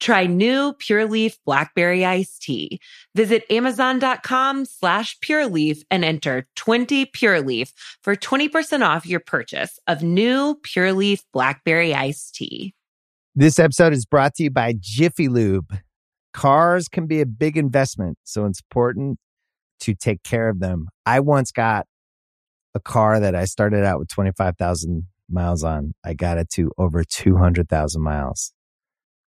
Try new Pure Leaf Blackberry Iced Tea. Visit Amazon.com slash Pure Leaf and enter 20 Pure Leaf for 20% off your purchase of new Pure Leaf Blackberry Iced Tea. This episode is brought to you by Jiffy Lube. Cars can be a big investment, so it's important to take care of them. I once got a car that I started out with 25,000 miles on. I got it to over 200,000 miles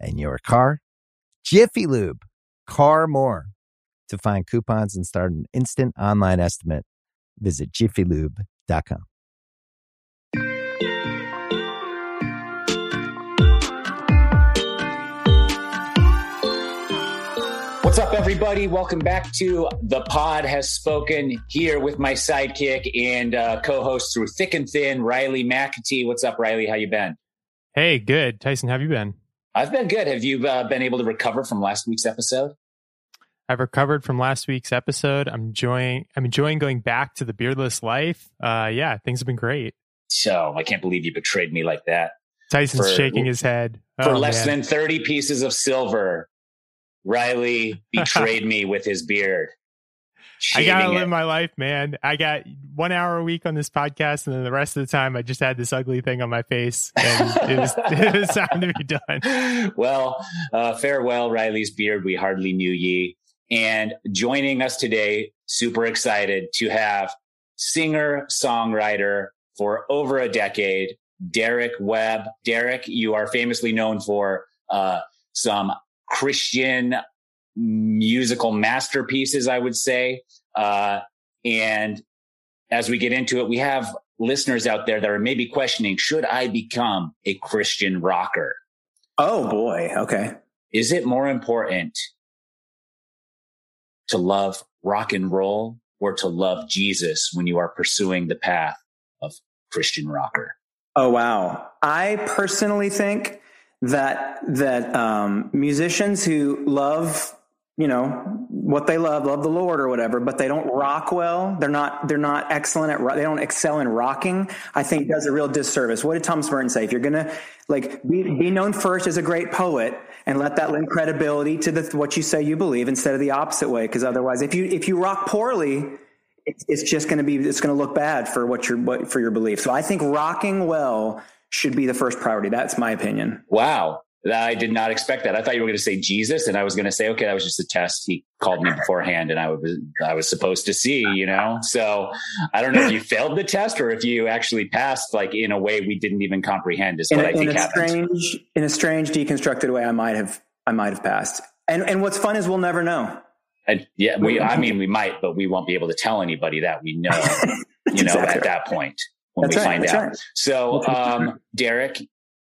and your car. Jiffy Lube, car more. To find coupons and start an instant online estimate, visit jiffylube.com. What's up, everybody? Welcome back to The Pod Has Spoken here with my sidekick and uh, co-host through thick and thin, Riley McAtee. What's up, Riley? How you been? Hey, good. Tyson, how have you been? I've been good. Have you uh, been able to recover from last week's episode? I've recovered from last week's episode. I'm enjoying. I'm enjoying going back to the beardless life. Uh, yeah, things have been great. So I can't believe you betrayed me like that. Tyson's for, shaking his head for oh, less man. than thirty pieces of silver. Riley betrayed me with his beard. I gotta live my life, man. I got one hour a week on this podcast, and then the rest of the time, I just had this ugly thing on my face, and it was, it was time to be done. Well, uh, farewell, Riley's beard. We hardly knew ye. And joining us today, super excited to have singer songwriter for over a decade, Derek Webb. Derek, you are famously known for uh, some Christian musical masterpieces, I would say. Uh, and as we get into it, we have listeners out there that are maybe questioning, should I become a Christian rocker? Oh boy. Okay. Is it more important to love rock and roll or to love Jesus when you are pursuing the path of Christian rocker? Oh, wow. I personally think that, that, um, musicians who love you know what they love love the lord or whatever but they don't rock well. They're not they're not excellent at they don't excel in rocking i think does a real disservice. What did thomas merton say? If you're gonna like be, be known first as a great poet and let that lend credibility to the what you say you believe instead of the opposite way because otherwise if you if you rock poorly it's, it's just going to be it's going to look bad for what your what for your belief. So i think rocking well should be the first priority. That's my opinion. Wow I did not expect that. I thought you were going to say Jesus, and I was going to say, okay, that was just a test. He called me beforehand, and I was I was supposed to see, you know. So I don't know if you failed the test or if you actually passed, like in a way we didn't even comprehend. Is in what a, I think in a happened. Strange, in a strange, deconstructed way, I might have I might have passed. And and what's fun is we'll never know. And yeah, we. I mean, we might, but we won't be able to tell anybody that we know. you know, exactly at that point when that's we right, find out. Right. So, um, Derek,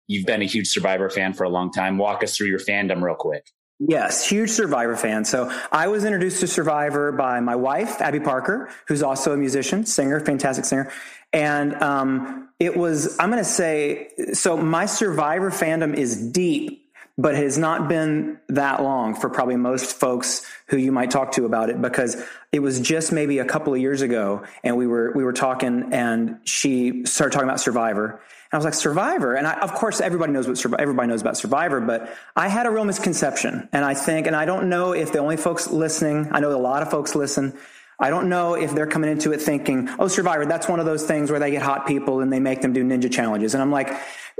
you've been a huge Survivor fan for a long time. Walk us through your fandom real quick. Yes, huge Survivor fan. So I was introduced to Survivor by my wife, Abby Parker, who's also a musician, singer, fantastic singer. And um, it was, I'm going to say, so my Survivor fandom is deep but it has not been that long for probably most folks who you might talk to about it because it was just maybe a couple of years ago and we were we were talking and she started talking about survivor I was like survivor? And I, of course everybody knows what everybody knows about survivor but I had a real misconception. And I think and I don't know if the only folks listening I know a lot of folks listen I don't know if they're coming into it thinking, oh, Survivor, that's one of those things where they get hot people and they make them do ninja challenges. And I'm like,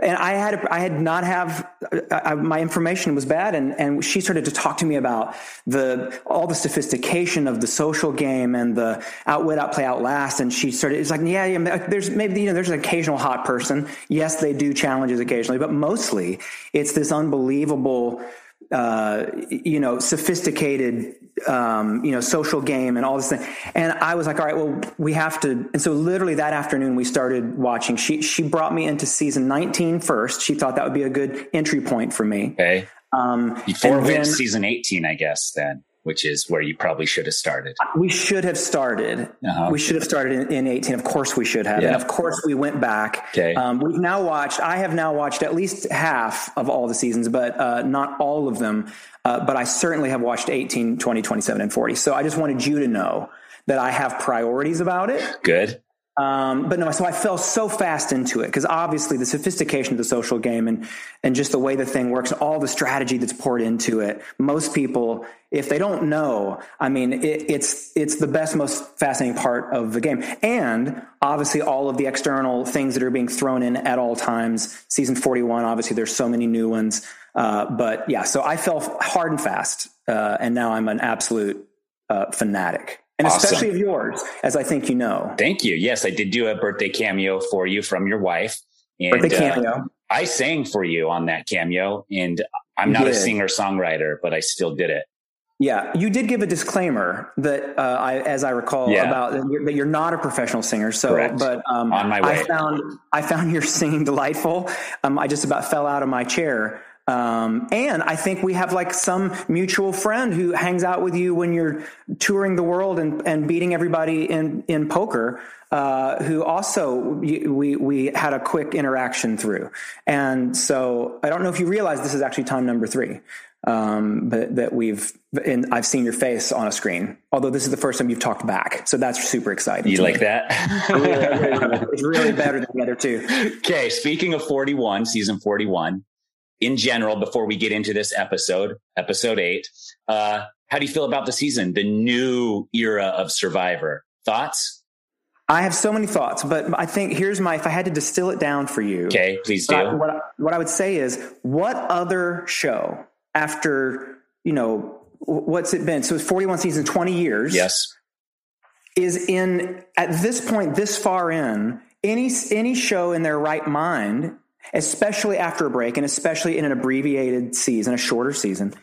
and I had, I had not have, I, my information was bad. And, and she started to talk to me about the, all the sophistication of the social game and the outwit, outplay, outlast. And she started, it's like, yeah, yeah, there's maybe, you know, there's an occasional hot person. Yes, they do challenges occasionally, but mostly it's this unbelievable, uh, you know, sophisticated, um, you know, social game and all this thing. And I was like, all right, well, we have to. And so literally that afternoon we started watching. She, she brought me into season 19 first. She thought that would be a good entry point for me. Okay. Um, Before we season 18, I guess then which is where you probably should have started. We should have started. Uh-huh. We should have started in, in, 18. Of course, we should have. Yeah. And of course, we went back. Okay. Um, we've now watched, I have now watched at least half of all the seasons, but uh, not all of them. Uh, but I certainly have watched 18, 20, 27, and 40. So I just wanted you to know that I have priorities about it. Good. Um, but no, so I fell so fast into it because obviously the sophistication of the social game and and just the way the thing works, and all the strategy that's poured into it. Most people, if they don't know, I mean, it, it's it's the best, most fascinating part of the game, and obviously all of the external things that are being thrown in at all times. Season forty one, obviously, there's so many new ones, uh, but yeah, so I fell hard and fast, uh, and now I'm an absolute uh, fanatic and awesome. especially of yours, as I think you know. Thank you. Yes, I did do a birthday cameo for you from your wife. And, birthday uh, cameo. Uh, I sang for you on that cameo, and I'm not a singer songwriter, but I still did it. Yeah, you did give a disclaimer that, uh, I, as I recall, yeah. about that you're, that you're, not a professional singer. So, Correct. but um, on my way, I found I found your singing delightful. Um, I just about fell out of my chair um, and I think we have like some mutual friend who hangs out with you when you're touring the world and, and beating everybody in, in poker, uh, who also we, we had a quick interaction through. And so I don't know if you realize this is actually time number three. Um, but that we've, and I've seen your face on a screen, although this is the first time you've talked back. So that's super exciting. You like me. that? it's really better than the other two. Okay. Speaking of 41, season 41, in general before we get into this episode, episode eight. Uh, how do you feel about the season, the new era of Survivor? Thoughts? I have so many thoughts, but I think here's my, if I had to distill it down for you. Okay, please do. what, I, what I would say is, what other show after, you know, what's it been? So it's 41 seasons, 20 years. Yes. Is in, at this point, this far in, any, any show in their right mind especially after a break and especially in an abbreviated season, a shorter season,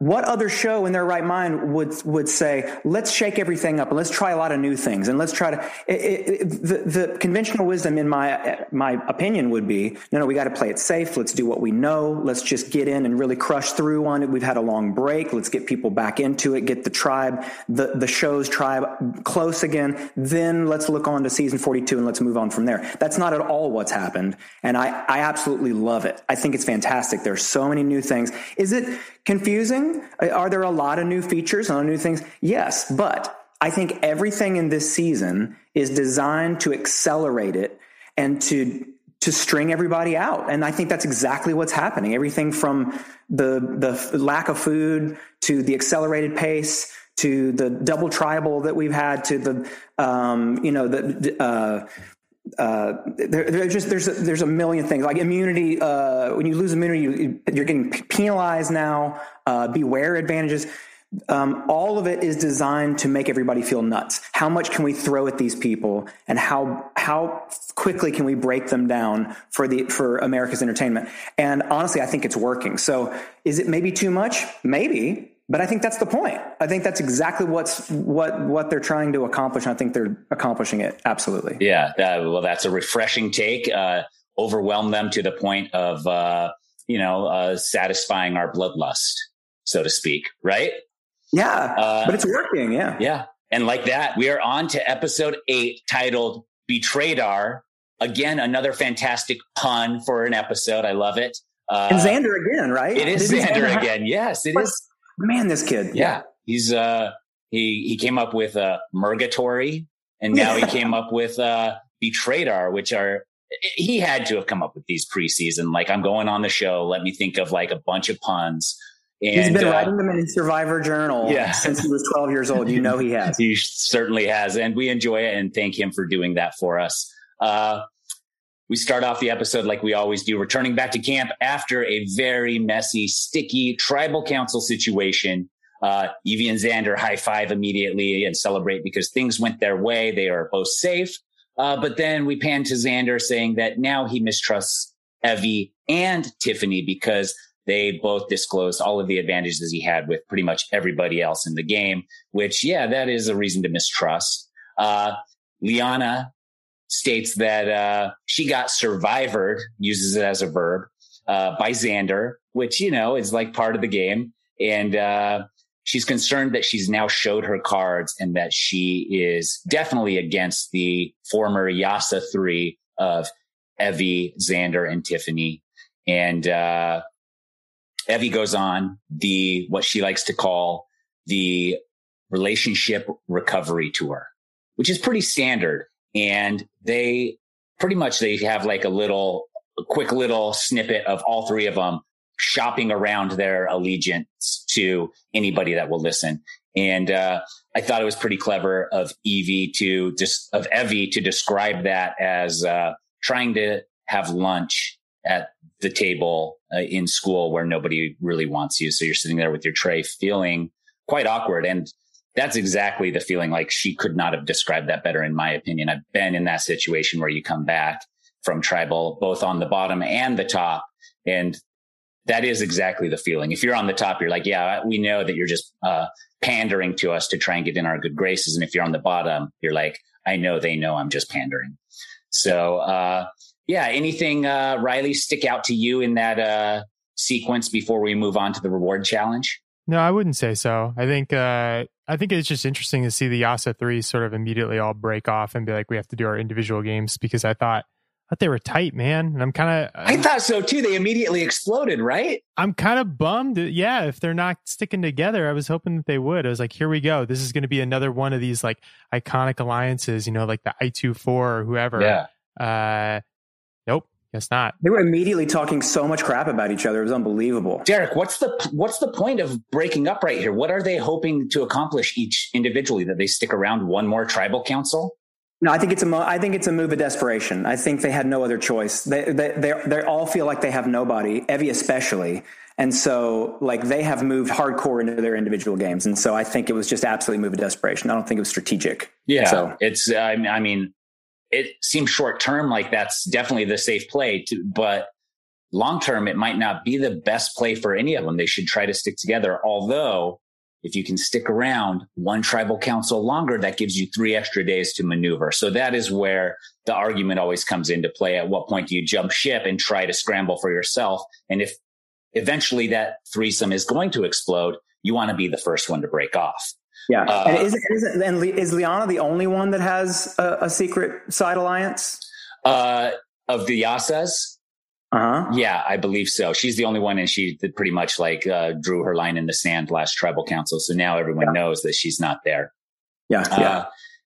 what other show in their right mind would would say, let's shake everything up and let's try a lot of new things and let's try to? It, it, the, the conventional wisdom, in my my opinion, would be, no, no, we got to play it safe. Let's do what we know. Let's just get in and really crush through on it. We've had a long break. Let's get people back into it. Get the tribe, the the show's tribe close again. Then let's look on to season forty two and let's move on from there. That's not at all what's happened, and I I absolutely love it. I think it's fantastic. There's so many new things. Is it confusing? Are there a lot of new features, a lot of new things? Yes, but I think everything in this season is designed to accelerate it and to to string everybody out. And I think that's exactly what's happening. Everything from the the lack of food to the accelerated pace to the double tribal that we've had to the um, you know the uh, uh, there, there's just there's a, there's a million things like immunity. Uh, when you lose immunity, you, are getting penalized now. Uh, beware advantages. Um, all of it is designed to make everybody feel nuts. How much can we throw at these people, and how how quickly can we break them down for the for America's entertainment? And honestly, I think it's working. So, is it maybe too much? Maybe, but I think that's the point. I think that's exactly what's what what they're trying to accomplish. And I think they're accomplishing it absolutely. Yeah, well, that's a refreshing take. Uh, overwhelm them to the point of uh, you know uh, satisfying our bloodlust, so to speak. Right? Yeah, uh, but it's working. Yeah, yeah. And like that, we are on to episode eight, titled "Betrayed." Again, another fantastic pun for an episode. I love it. Uh, and Xander again, right? It is Xander, Xander again. Yes, it is. Man, this kid. Yeah, he's uh he he came up with uh Murgatory, and now he came up with uh Betraydar, which are he had to have come up with these preseason. Like I'm going on the show, let me think of like a bunch of puns. And, He's been uh, writing them in his Survivor journal yeah. since he was 12 years old. You know he has. he certainly has, and we enjoy it and thank him for doing that for us. Uh, we start off the episode like we always do, returning back to camp after a very messy, sticky tribal council situation. Uh, Evvie and Xander high five immediately and celebrate because things went their way. They are both safe. Uh, but then we pan to Xander saying that now he mistrusts Evvie and Tiffany because they both disclosed all of the advantages he had with pretty much everybody else in the game, which, yeah, that is a reason to mistrust. Uh, Liana states that uh, she got survivored, uses it as a verb, uh, by Xander, which, you know, is like part of the game. And uh, she's concerned that she's now showed her cards and that she is definitely against the former Yasa three of Evvie, Xander, and Tiffany. And uh, Evvie goes on the what she likes to call the relationship recovery tour, which is pretty standard and they pretty much they have like a little a quick little snippet of all three of them shopping around their allegiance to anybody that will listen. And uh, I thought it was pretty clever of Evvie to just of Evvie to describe that as uh, trying to have lunch at the table uh, in school where nobody really wants you. So you're sitting there with your tray, feeling quite awkward. And that's exactly the feeling like she could not have described that better in my opinion. I've been in that situation where you come back from tribal both on the bottom and the top and that is exactly the feeling. If you're on the top you're like yeah we know that you're just uh, pandering to us to try and get in our good graces and if you're on the bottom you're like i know they know i'm just pandering. So uh, yeah anything uh, riley stick out to you in that uh, sequence before we move on to the reward challenge? No, I wouldn't say so. I think uh, I think it's just interesting to see the Yasa three sort of immediately all break off and be like, we have to do our individual games because I thought thought they were tight, man. And I'm kind of I thought so too. They immediately exploded, right? I'm kind of bummed. Yeah, if they're not sticking together, I was hoping that they would. I was like, here we go. This is going to be another one of these like iconic alliances, you know, like the I two four or whoever. Yeah. Uh. Guess not. They were immediately talking so much crap about each other. It was unbelievable. Derek, what's the what's the point of breaking up right here? What are they hoping to accomplish each individually? That they stick around one more tribal council? No, I think it's a mo- I think it's a move of desperation. I think they had no other choice. They they they they all feel like they have nobody, Evvie especially. And so, like, they have moved hardcore into their individual games. And so I think it was just absolutely move of desperation. I don't think it was strategic. Yeah. So it's, uh, I mean, it seems short term like that's definitely the safe play to, but long term, it might not be the best play for any of them. They should try to stick together. Although if you can stick around one tribal council longer, that gives you three extra days to maneuver. So that is where the argument always comes into play. At what point do you jump ship and try to scramble for yourself? And if eventually that threesome is going to explode, you want to be the first one to break off. Yeah, uh, and is, is and is Liana the only one that has a, a secret side alliance? Uh, of the Yasas. Uh-huh. Yeah, I believe so. She's the only one, and she pretty much like uh, drew her line in the sand last tribal council. So now everyone yeah. knows that she's not there. Yeah, uh, yeah.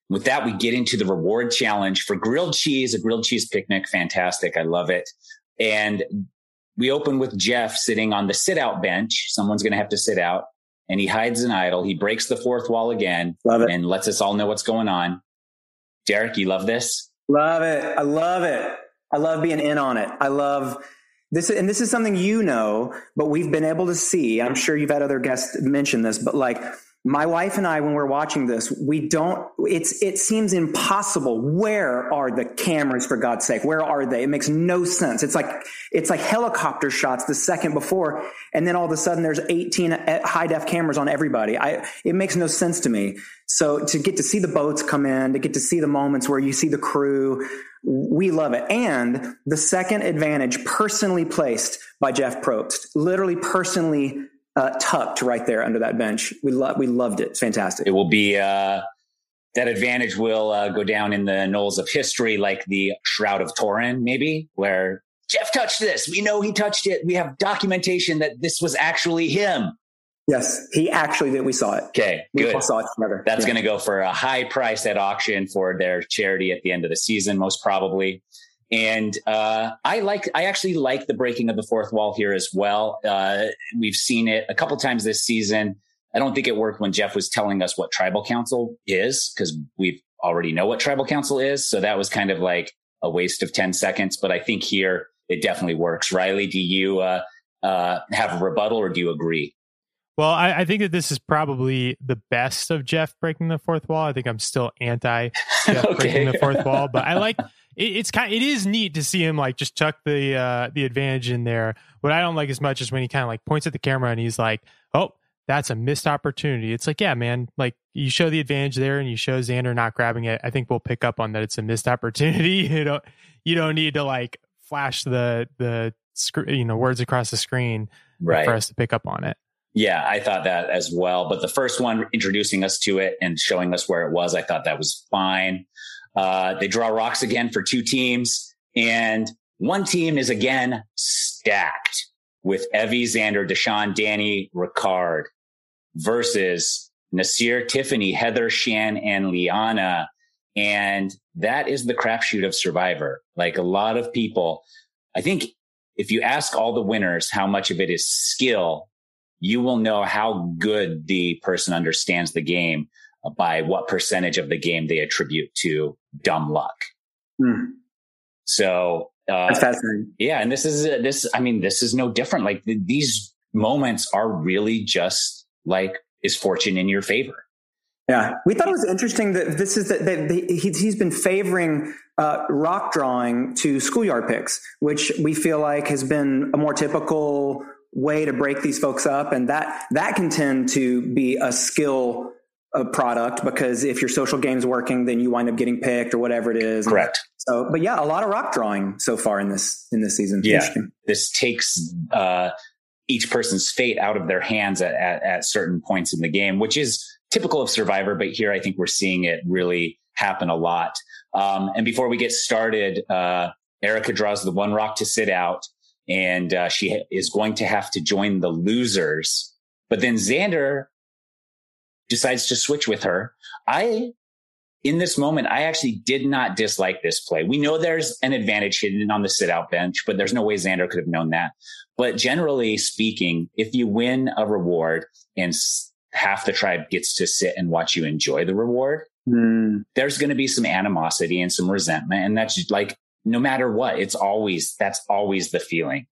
With that, we get into the reward challenge for grilled cheese, a grilled cheese picnic. Fantastic. I love it. And we open with Jeff sitting on the sit out bench. Someone's going to have to sit out and he hides an idol. He breaks the fourth wall again and lets us all know what's going on. Derek, you love this? Love it. I love it. I love being in on it. I love this. And this is something you know, but we've been able to see. I'm sure you've had other guests mention this, but like my wife and I, when we're watching this, we don't, it's, it seems impossible. Where are the cameras for God's sake? Where are they? It makes no sense. It's like, it's like helicopter shots the second before. And then all of a sudden there's 18 uh, high def cameras on everybody. I, it makes no sense to me. So to get to see the boats come in, to get to see the moments where you see the crew, we love it. And the second advantage personally placed by Jeff Probst, literally personally uh, tucked right there under that bench. We lo- we loved it. It's fantastic. It will be uh, that advantage will uh, go down in the knolls of history, like the Shroud of Turin, maybe, where Jeff touched this. We know he touched it. We have documentation that this was actually him. Yes, he actually did. We saw it. Okay, good. We saw it together. That's yeah. going to go for a high price at auction for their charity at the end of the season, most probably. And uh, I like, I actually like the breaking of the fourth wall here as well. Uh, we've seen it a couple times this season. I don't think it worked when Jeff was telling us what tribal council is because we already know what tribal council is. So that was kind of like a waste of 10 seconds. But I think here it definitely works. Riley, do you uh, uh have a rebuttal or do you agree? Well, I, I, think that this is probably the best of Jeff breaking the fourth wall. I think I'm still anti Jeff okay. breaking the fourth wall, but I like it, it's kind. of, It is neat to see him like just chuck the uh, the advantage in there. What I don't like as much is when he kind of like points at the camera and he's like, "Oh, that's a missed opportunity." It's like, yeah, man, like you show the advantage there and you show Xander not grabbing it. I think we'll pick up on that. It's a missed opportunity. you don't you don't need to like flash the the sc- you know words across the screen right. for us to pick up on it. Yeah, I thought that as well. But the first one introducing us to it and showing us where it was, I thought that was fine. Uh, they draw rocks again for two teams, and one team is again stacked with Evvie, Xander, Deshawn, Danny, Ricard versus Nasir, Tiffany, Heather, Shan, and Liana. And that is the crapshoot of Survivor. Like a lot of people, I think if you ask all the winners how much of it is skill you will know how good the person understands the game by what percentage of the game they attribute to dumb luck. Hmm. So, uh, that's fascinating. Yeah. And this is, this, I mean, this is no different. Like th- these moments are really just like, is fortune in your favor? Yeah, we thought it was interesting that this is that, that he's been favoring uh, rock drawing to schoolyard picks, which we feel like has been a more typical way to break these folks up. And that, that can tend to be a skill a product because if your social game's working, then you wind up getting picked or whatever it is. Correct. So, but yeah, a lot of rock drawing so far in this in this season. Yeah, this takes uh, each person's fate out of their hands at, at, at certain points in the game, which is typical of Survivor. But here, I think we're seeing it really happen a lot. Um, and before we get started, uh, Erika draws the one rock to sit out and uh, she is going to have to join the losers. But then Xander decides to switch with her. I, in this moment, I actually did not dislike this play. We know there's an advantage hidden on the sit out bench, but there's no way Xander could have known that. But generally speaking, if you win a reward and half the tribe gets to sit and watch you enjoy the reward, mm. there's going to be some animosity and some resentment. And that's like no matter what, it's always, that's always the feeling.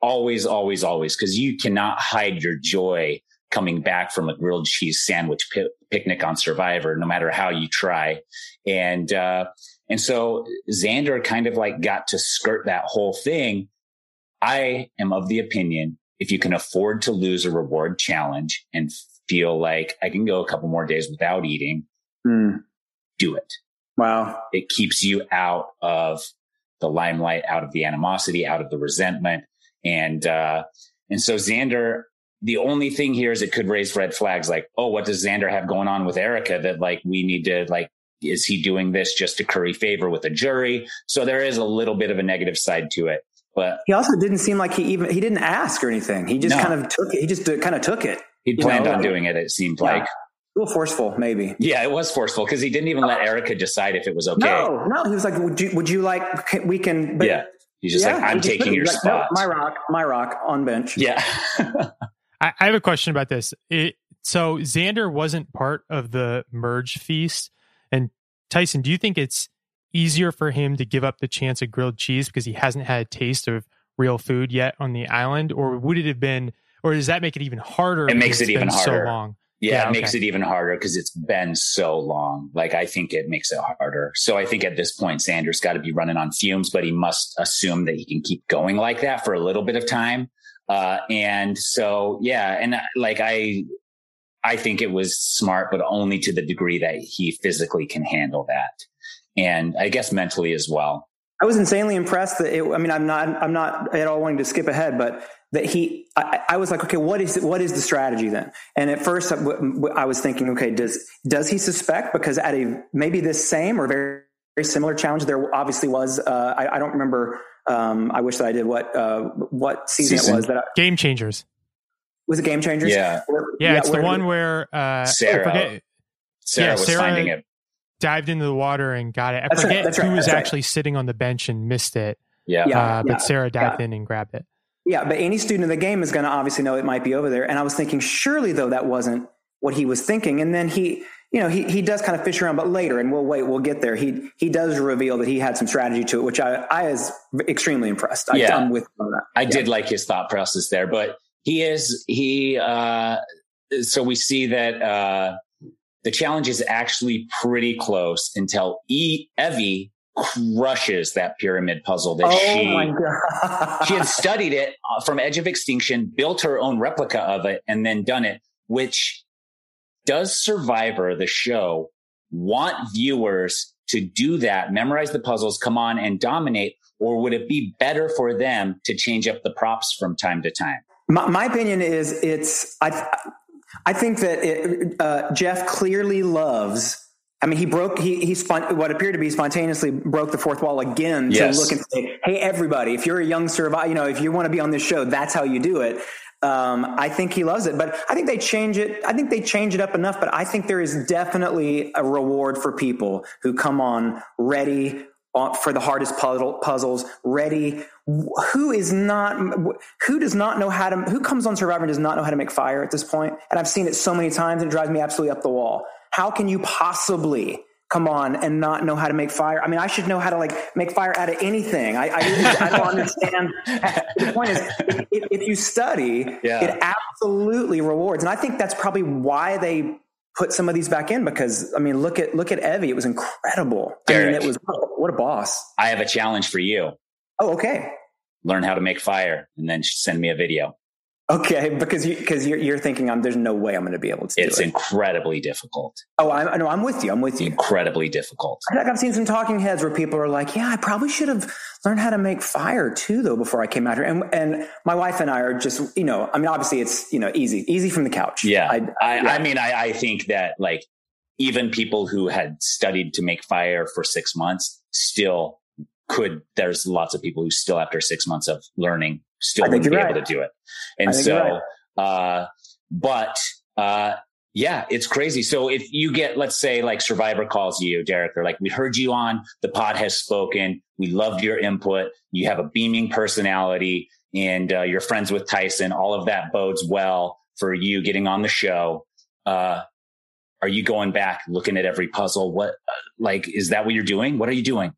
Always, always, always. Cause you cannot hide your joy coming back from a grilled cheese sandwich pi- picnic on Survivor, no matter how you try. And, uh, and so Xander kind of like got to skirt that whole thing. I am of the opinion if you can afford to lose a reward challenge and feel like I can go a couple more days without eating, mm. do it. Wow. It keeps you out of the limelight, out of the animosity, out of the resentment. And, uh, and so Xander, the only thing here is it could raise red flags like, oh, what does Xander have going on with Erika that like we need to like, is he doing this just to curry favor with the jury? So there is a little bit of a negative side to it. But he also didn't seem like he even he didn't ask or anything. He just no. kind of took it. He just kind of took it. He planned know? on doing it. It seemed yeah. like a little forceful, maybe. Yeah, it was forceful because he didn't even let Erika decide if it was okay. No, no, he was like, "Would you? Would you like? We can." But, yeah, he's just yeah, like, "I'm taking your like, spot." No, my rock, my rock on bench. Yeah. I, I, have a question about this. It, so Xander wasn't part of the merge feast, and Tyson, do you think it's easier for him to give up the chance of grilled cheese because he hasn't had a taste of real food yet on the island, or would it have been? Or does that make it even harder? It makes it even harder. So long. Yeah, yeah it okay. makes it even harder because it's been so long. Like I think it makes it harder. So I think at this point, Xander's got to be running on fumes, but he must assume that he can keep going like that for a little bit of time. Uh, and so, yeah, and uh, like I, I think it was smart, but only to the degree that he physically can handle that. And I guess mentally as well. I was insanely impressed that it, I mean, I'm not, I'm not at all wanting to skip ahead, but that he, I, I, was like, okay, what is, what is the strategy then? And at first I, I was thinking, okay, does, does he suspect because at a, maybe this same or very very similar challenge. There obviously was. Uh, I, I, don't remember. Um, I wish that I did what uh, what season, season, it was. That I, Game Changers. Was it Game Changers? Yeah. Where, yeah, yeah, it's the one where uh, Sarah. Forget, Sarah yeah, was Sarah finding it. Dived into the water and got it. I that's forget right, who right, was actually right. sitting on the bench and missed it. Yeah. yeah, uh, but Sarah dived in and grabbed it. Yeah, but any student in the game is going to obviously know it might be over there. And I was thinking, surely though that wasn't what he was thinking. And then he, you know, he he does kind of fish around, but later, and we'll wait, we'll get there. He he does reveal that he had some strategy to it, which I I was extremely impressed. I, yeah, I'm with. I yeah. did like his thought process there, but he is he. uh So we see that uh the challenge is actually pretty close until E Evvie crushes that pyramid puzzle that oh she she had studied it uh, from Edge of Extinction, built her own replica of it, and then done it. Which does Survivor the show want viewers to do that, memorize the puzzles, come on and dominate, or would it be better for them to change up the props from time to time? My, my opinion is it's I I think that it, uh, Jeff clearly loves I mean, he broke, he, he spon- what appeared to be spontaneously broke the fourth wall again yes. to look and say, Hey, everybody, if you're a young survivor, you know, if you want to be on this show, that's how you do it. Um, I think he loves it, but I think they change it. I think they change it up enough, but I think there is definitely a reward for people who come on ready for the hardest puzzle, puzzles, ready. Who is not, who does not know how to, who comes on Survivor and does not know how to make fire at this point? And I've seen it so many times and it drives me absolutely up the wall. How can you possibly come on and not know how to make fire? I mean, I should know how to like make fire out of anything. I, I, I don't understand. the point is, if, if you study, yeah. it absolutely rewards. And I think that's probably why they put some of these back in because I mean, look at look at Evvie. It was incredible. Derek, I mean, it was what a boss. I have a challenge for you. Oh, okay. Learn how to make fire and then send me a video. Okay, because you because you're, you're thinking I'm there's no way I'm going to be able to. It's it. It's incredibly difficult. Oh, I know. I'm with you. I'm with you. Incredibly difficult. Like I've seen some talking heads where people are like, "Yeah, I probably should have learned how to make fire too, though, before I came out here." And and my wife and I are just, you know, I mean, obviously it's you know easy, easy from the couch. Yeah, I, I, yeah. I mean, I, I think that like even people who had studied to make fire for six months still could. There's lots of people who still, after six months of learning, still wouldn't be right. able to do it. And so, right. uh, but, uh, yeah, it's crazy. So if you get, let's say like Survivor calls you, Derek, they're like, we heard you on the pod has spoken. We loved your input. You have a beaming personality and uh, you're friends with Tyson. All of that bodes well for you getting on the show. Uh, are you going back looking at every puzzle? What, uh, like, is that what you're doing? What are you doing?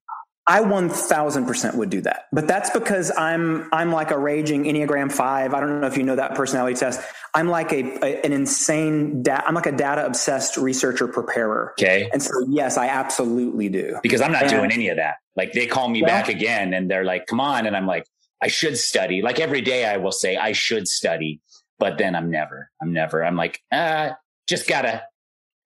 I 1000% would do that. But that's because I'm I'm like a raging Enneagram 5. I don't know if you know that personality test. I'm like a, a an insane da- I'm like a data obsessed researcher preparer. Okay. And so yes, I absolutely do. Because I'm not and, doing any of that. Like they call me back again and they're like, "Come on." And I'm like, "I should study." Like every day I will say, "I should study." But then I'm never. I'm never. I'm like, "Uh, just got to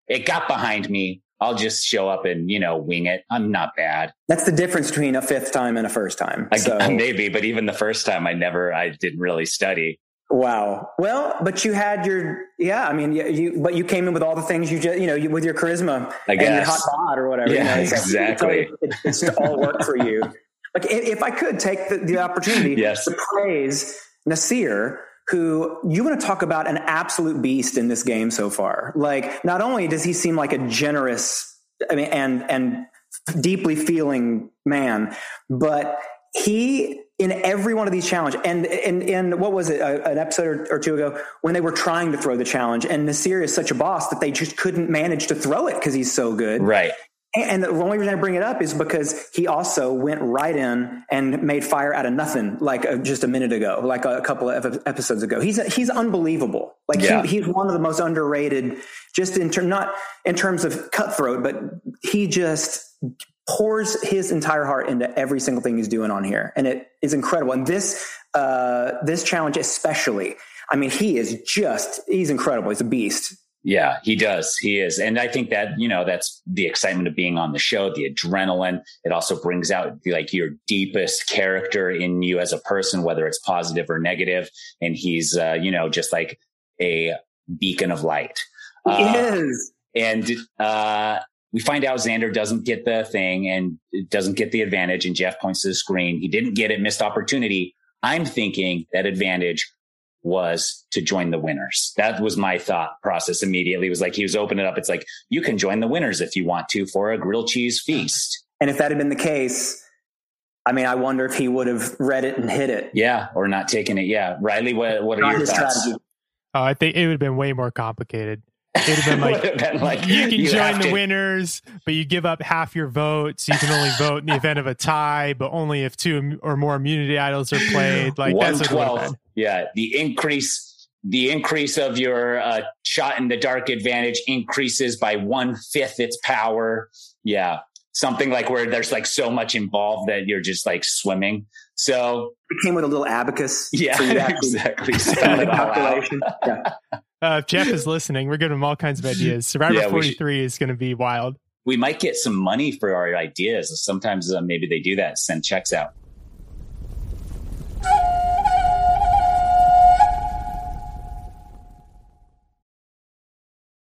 it got behind me I'll just show up and, you know, wing it. I'm not bad. That's the difference between a fifth time and a first time. So. maybe, but even the first time I never, I didn't really study. Wow. Well, but you had your, yeah, I mean, you, but you came in with all the things you just, you know, you, with your charisma I guess. and your hot bod or whatever. Yeah, you know, exactly. So it, it's all work for you. Like if, if I could take the, the opportunity yes. to praise Nasir who you want to talk about an absolute beast in this game so far. Like, not only does he seem like a generous, I mean, and and deeply feeling man, but he in every one of these challenges and and and what was it a, an episode or, or, two ago when they were trying to throw the challenge and Nasir is such a boss that they just couldn't manage to throw it because he's so good right and the only reason I bring it up is because he also went right in and made fire out of nothing, like uh, just a minute ago, like a couple of episodes ago. He's he's unbelievable. Like yeah. he, he's one of the most underrated, just in term not in terms of cutthroat, but he just pours his entire heart into every single thing he's doing on here, and it is incredible. And this uh, this challenge especially, I mean, he is just he's incredible. He's a beast. Yeah, he does. He is. And I think that, you know, that's the excitement of being on the show, the adrenaline. It also brings out like your deepest character in you as a person, whether it's positive or negative. And he's, uh, you know, just like a beacon of light. He uh, is. And, uh, we find out Xander doesn't get the thing and doesn't get the advantage. And Jeff points to the screen. He didn't get it, missed opportunity. I'm thinking that advantage was to join the winners. That was my thought process immediately. It was like he was opening it up. It's like, you can join the winners if you want to for a grilled cheese feast. And if that had been the case, I mean, I wonder if he would have read it and hit it. Yeah, or not taken it. Yeah. Riley, what, what are your thoughts? Strategy. Oh, I think it would have been way more complicated. It'd have been like, been like you can you join the to... winners, but you give up half your vote, so you can only vote in the event of a tie, but only if two or more immunity idols are played. Like that's what Yeah, the increase the increase of your uh, shot in the dark advantage increases by one fifth its power. Yeah, something like where there's like so much involved that you're just like swimming. So it came with a little abacus. Yeah, exactly. calculation. yeah. Uh, if Jeff is listening, we're giving him all kinds of ideas. Survivor yeah, 43 is going to be wild. We might get some money for our ideas. Sometimes uh, maybe they do that, send checks out.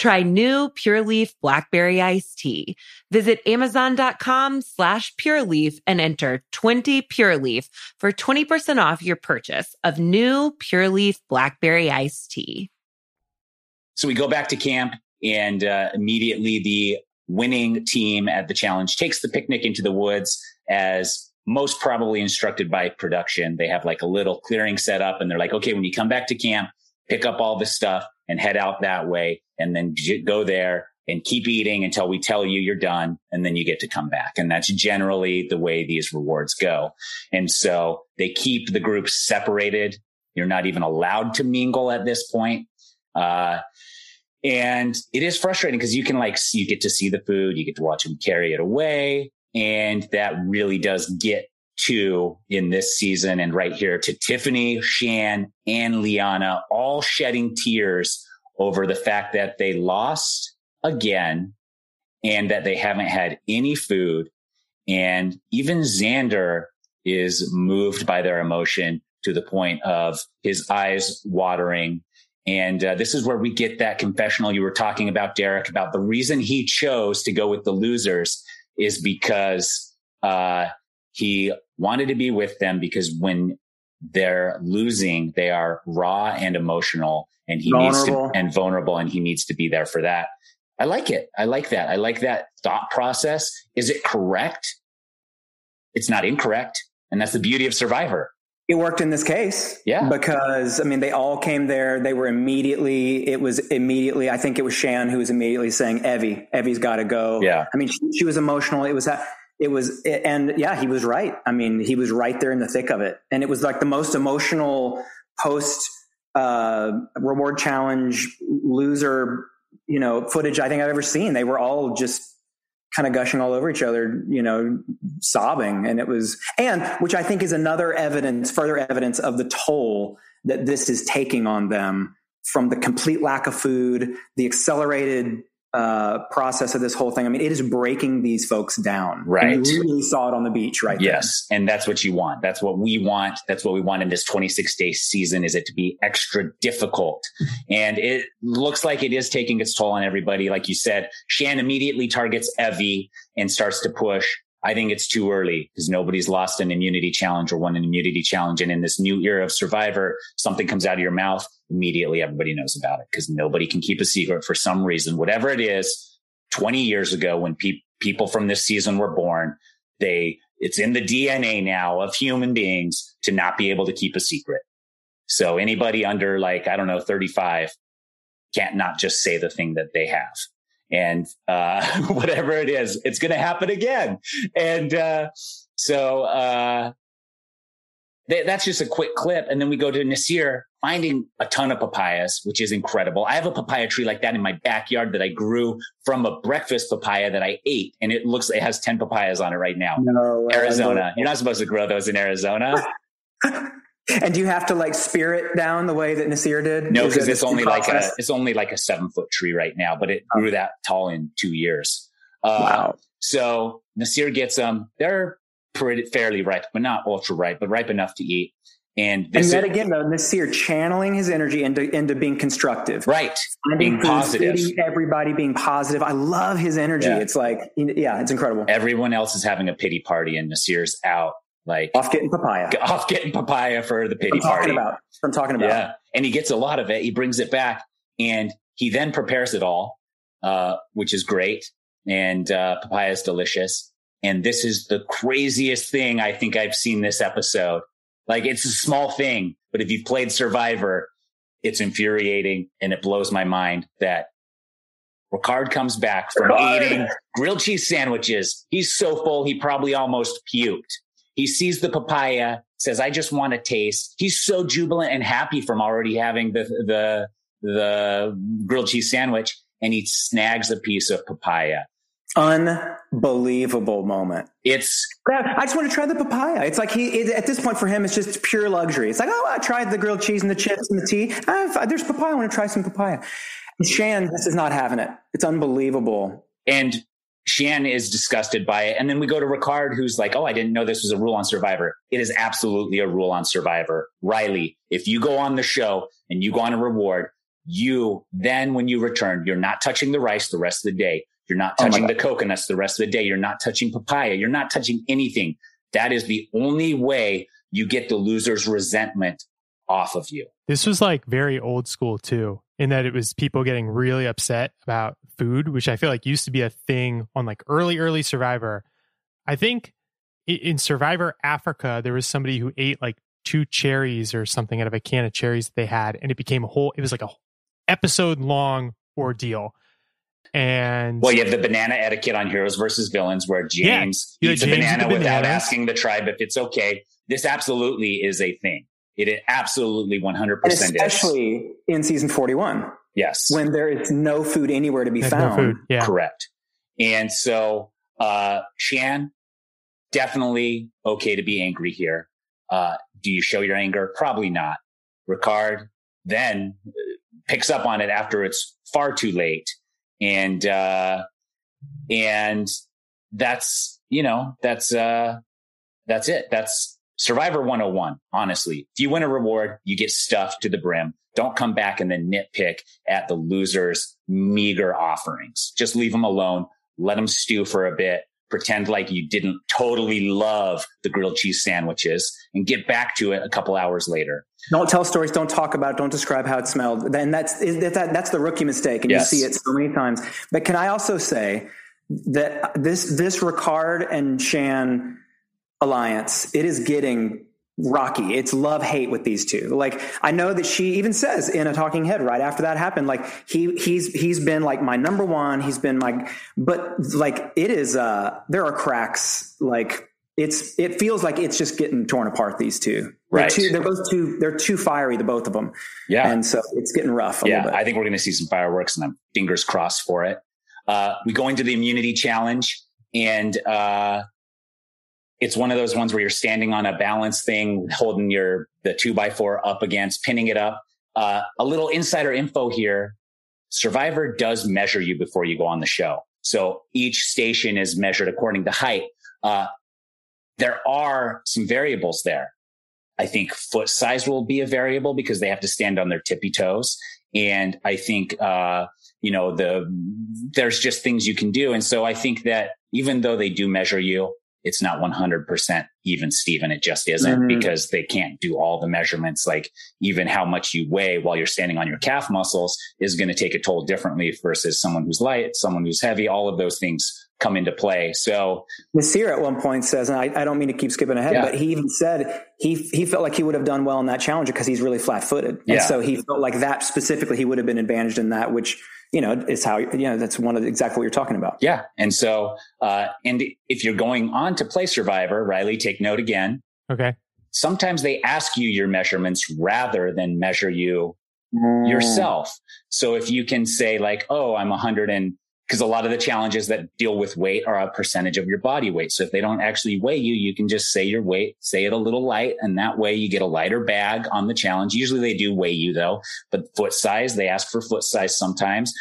Try new Pure Leaf Blackberry Iced Tea. Visit Amazon.com slash Pure Leaf and enter 20 Pure Leaf for 20% off your purchase of new Pure Leaf Blackberry Iced Tea. So we go back to camp and uh, immediately the winning team at the challenge takes the picnic into the woods as most probably instructed by production. They have like a little clearing set up and they're like, okay, when you come back to camp, pick up all this stuff and head out that way and then go there and keep eating until we tell you you're done and then you get to come back. And that's generally the way these rewards go. And so they keep the groups separated. You're not even allowed to mingle at this point. Uh, and it is frustrating because you can like, you get to see the food, you get to watch them carry it away. And that really does get to in this season and right here to Tiffany, Shan, and Liana, all shedding tears over the fact that they lost again and that they haven't had any food. And even Xander is moved by their emotion to the point of his eyes watering. And uh, this is where we get that confessional you were talking about, Derek, about the reason he chose to go with the losers is because uh, he wanted to be with them because when they're losing, they are raw and emotional and he vulnerable. needs to, and vulnerable and he needs to be there for that. I like it. I like that. I like that thought process. Is it correct? It's not incorrect. And that's the beauty of Survivor. It worked in this case. Yeah. Because, I mean, they all came there. They were immediately, it was immediately, I think it was Shan who was immediately saying, Evvie, Evvie's got to go. Yeah. I mean, she, she was emotional. It was that it was and yeah he was right. I mean he was right there in the thick of it. And it was like the most emotional post uh, reward challenge loser you know footage i think i've ever seen. They were all just kind of gushing all over each other you know sobbing. And it was and which i think is another evidence further evidence of the toll that this is taking on them from the complete lack of food the accelerated uh, process of this whole thing. I mean, it is breaking these folks down. Right. And you really saw it on the beach, right? Yes. There. And that's what you want. That's what we want. That's what we want in this 26 day season is it to be extra difficult. and it looks like it is taking its toll on everybody. Like you said, Shan immediately targets Evvie and starts to push. I think it's too early because nobody's lost an immunity challenge or won an immunity challenge. And in this new era of Survivor, something comes out of your mouth, immediately everybody knows about it because nobody can keep a secret for some reason, whatever it is. 20 years ago, when pe- people from this season were born, they, it's in the DNA now of human beings to not be able to keep a secret. So anybody under like, I don't know, 35 can't not just say the thing that they have and uh, whatever it is, it's going to happen again. And uh, so uh, th- that's just a quick clip. And then we go to Nasir finding a ton of papayas, which is incredible. I have a papaya tree like that in my backyard that I grew from a breakfast papaya that I ate, and it looks it has ten papayas on it right now. No, Arizona. You're not supposed to grow those in Arizona. and do you have to like spear it down the way that Nasir did? No, because it's only like a it's only like a seven foot tree right now, but it grew that tall in two years. Uh, wow. So Nasir gets them. They're pretty fairly ripe, but not ultra ripe, but ripe enough to eat. And this and that again, though, Nasir channeling his energy into into being constructive, right? Being positive, everybody being positive. I love his energy. Yeah. It's like, yeah, it's incredible. Everyone else is having a pity party, and Nasir's out like off getting papaya, off getting papaya for the pity I'm party. About. I'm talking about. Yeah, and he gets a lot of it. He brings it back, and he then prepares it all, uh, which is great. And uh, papaya is delicious. And this is the craziest thing I think I've seen this episode. Like it's a small thing, but if you've played Survivor, it's infuriating and it blows my mind that Ricard comes back from Ricard. eating grilled cheese sandwiches. He's so full, he probably almost puked. He sees the papaya, says, I just want to taste. He's so jubilant and happy from already having the, the, the grilled cheese sandwich and he snags a piece of papaya unbelievable moment. It's I just want to try the papaya. It's like he it, at this point for him, it's just pure luxury. It's like oh, I tried the grilled cheese and the chips and the tea. I've, there's papaya. I want to try some papaya. And Shan, this is not having it. It's unbelievable. And Shan is disgusted by it. And then we go to Ricard, who's like, Oh, I didn't know this was a rule on Survivor. It is absolutely a rule on Survivor. Riley, if you go on the show and you go on a reward, you then when you return, you're not touching the rice the rest of the day. You're not oh touching oh the coconuts the rest of the day. You're not touching papaya. You're not touching anything. That is the only way you get the loser's resentment off of you. This was like very old school too, in that it was people getting really upset about food, which I feel like used to be a thing on like early, early Survivor. I think in Survivor Africa, there was somebody who ate like two cherries or something out of a can of cherries that they had, and it became a whole, it was like a episode long ordeal. And well, you have the banana etiquette on Heroes versus Villains, where James yeah, eats a banana without asking the tribe if it's okay. This absolutely is a thing. It absolutely 100% especially is. in season 41. Yes. When there is no food anywhere to be There's found. No yeah. Correct. And so, uh, Shan, definitely okay to be angry here. Uh, do you show your anger? Probably not. Ricard then uh, picks up on it after it's far too late and uh, and that's you know that's uh, that's it. That's Survivor 101. Honestly, if you win a reward, you get stuffed to the brim. Don't come back and then nitpick at the loser's meager offerings. Just leave them alone. Let them stew for a bit. Pretend like you didn't totally love the grilled cheese sandwiches and get back to it a couple hours later. Don't tell stories. Don't talk about. It, don't describe how it smelled. And that's that, that's the rookie mistake, and yes. you see it so many times. But can I also say that this this Ricard and Shan alliance it is getting rocky. It's love hate with these two. Like I know that she even says in a talking head right after that happened, like he he's he's been like my number one. He's been my but like it is uh there are cracks like it's it feels like it's just getting torn apart. These two, right? They're, too, they're both too they're too fiery, the both of them. Yeah, and so it's getting rough. yeah, I think we're going to see some fireworks, and I'm fingers crossed for it. Uh, we go into the immunity challenge, and uh, it's one of those ones where you're standing on a balance thing, holding your the two by four up against, pinning it up. Uh, a little insider info here: Survivor does measure you before you go on the show. So each station is measured according to height. Uh, there are some variables there. I think foot size will be a variable because they have to stand on their tippy toes. And I think, uh, you know, the, there's just things you can do. And so I think that even though they do measure you, it's not 100% even Steven. It just isn't mm-hmm. because they can't do all the measurements. Like even how much you weigh while you're standing on your calf muscles is going to take a toll differently versus someone who's light, someone who's heavy. All of those things come into play. So Nasir at one point says, and I, I don't mean to keep skipping ahead, yeah. but he even said he he felt like he would have done well in that challenge because he's really flat footed. And yeah. so he felt like that specifically he would have been advantaged in that, which you know it's how you know that's one of the, exactly what you're talking about. Yeah, and so uh, and if you're going on to play Survivor, Riley, take note again. Okay. Sometimes they ask you your measurements rather than measure you mm. yourself. So if you can say like, oh, I'm 100 and because a lot of the challenges that deal with weight are a percentage of your body weight. So if they don't actually weigh you, you can just say your weight, say it a little light, and that way you get a lighter bag on the challenge. Usually they do weigh you though, but foot size, they ask for foot size sometimes.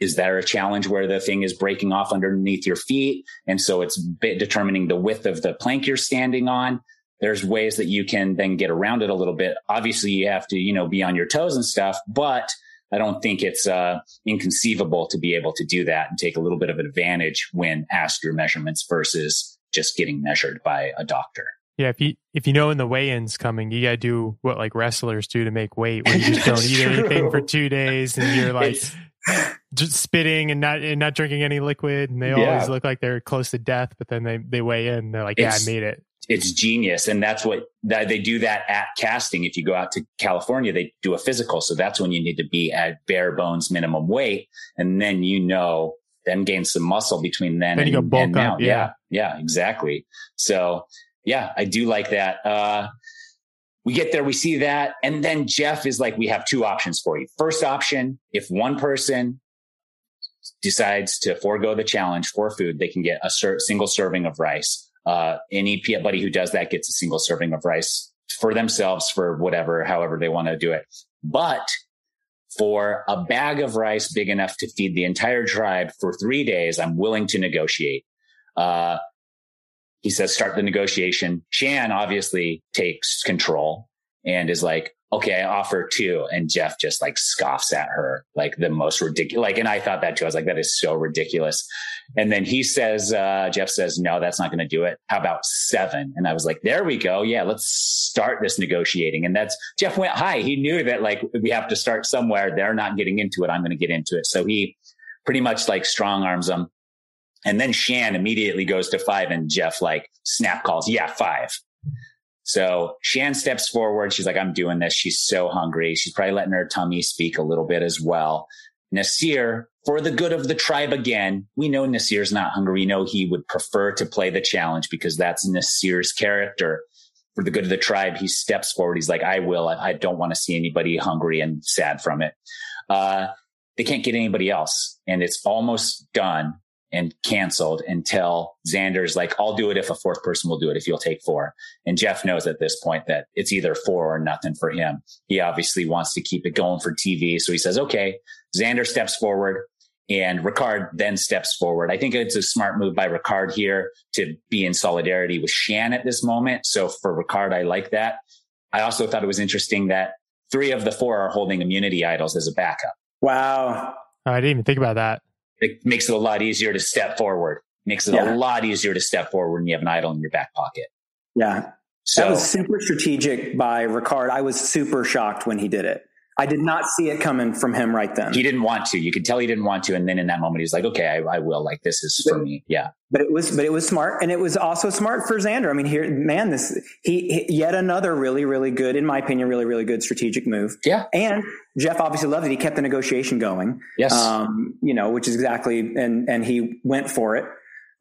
Is there a challenge where the thing is breaking off underneath your feet? And so it's determining the width of the plank you're standing on. There's ways that you can then get around it a little bit. Obviously you have to, you know, be on your toes and stuff, but I don't think it's uh, inconceivable to be able to do that and take a little bit of advantage when asked your measurements versus just getting measured by a doctor. Yeah, if you if you know when the weigh-in's coming, you gotta do what like wrestlers do to make weight, where you just don't eat anything for two days, and you're like just spitting and not and not drinking any liquid, and they yeah. always look like they're close to death, but then they they weigh in, they're like, yeah, I made it it's genius. And that's what that, they do that at casting. If you go out to California, they do a physical. So that's when you need to be at bare bones minimum weight. And then, you know, then gain some muscle between then, then and, and now. Up, yeah. yeah. Yeah, exactly. So yeah, I do like that. Uh, we get there, we see that. And then Jeff is like, we have two options for you. First option, if one person decides to forego the challenge for food, they can get a single serving of rice uh, anybody who does that gets a single serving of rice for themselves for whatever, however they want to do it. But for a bag of rice big enough to feed the entire tribe for three days, I'm willing to negotiate. Uh, he says, start the negotiation. Shan obviously takes control and is like, okay, I offer two. And Jeff just like scoffs at her, like the most ridiculous. Like, and I thought that too. I was like, that is so ridiculous. And then he says, uh, Jeff says, no, that's not going to do it. How about seven? And I was like, there we go. Yeah, let's start this negotiating. And that's Jeff went high. He knew that like we have to start somewhere. They're not getting into it. I'm going to get into it. So he pretty much like strong arms them. And then Shan immediately goes to five and Jeff like snap calls. Yeah, five. So Shan steps forward. She's like, I'm doing this. She's so hungry. She's probably letting her tummy speak a little bit as well. Nasir, for the good of the tribe again, we know Nasir's not hungry. We know he would prefer to play the challenge because that's Nasir's character. For the good of the tribe, he steps forward. He's like, I will. I, I don't want to see anybody hungry and sad from it. Uh, they can't get anybody else. And it's almost done and canceled until Xander's like, I'll do it if a fourth person will do it, if you'll take four. And Jeff knows at this point that it's either four or nothing for him. He obviously wants to keep it going for TV. So he says, okay, Xander steps forward and Ricard then steps forward. I think it's a smart move by Ricard here to be in solidarity with Shan at this moment. So for Ricard, I like that. I also thought it was interesting that three of the four are holding immunity idols as a backup. Wow. I didn't even think about that it makes it a lot easier to step forward. Makes it yeah. a lot easier to step forward when you have an idol in your back pocket. Yeah. So, that was super strategic by Ricard. I was super shocked when he did it. I did not see it coming from him right then. He didn't want to. You could tell he didn't want to. And then in that moment, he's like, okay, I, I will. Like, this is for me. Yeah. But it was, but it was smart. And it was also smart for Xander. I mean, here, man, this, he, he, yet another really, really good, in my opinion, really, really good strategic move. Yeah. And Jeff obviously loved it. He kept the negotiation going. Yes. Um, you know, which is exactly, and, and he went for it.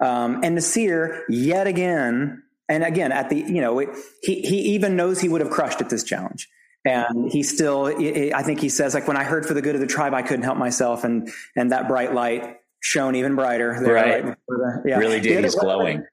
Um, and Nasir, yet again, and again, at the, you know, it, he, he even knows he would have crushed at this challenge and he still i think he says like when i heard for the good of the tribe i couldn't help myself. And and that bright light shone even brighter. There, right, right the, yeah. really did. he's glowing.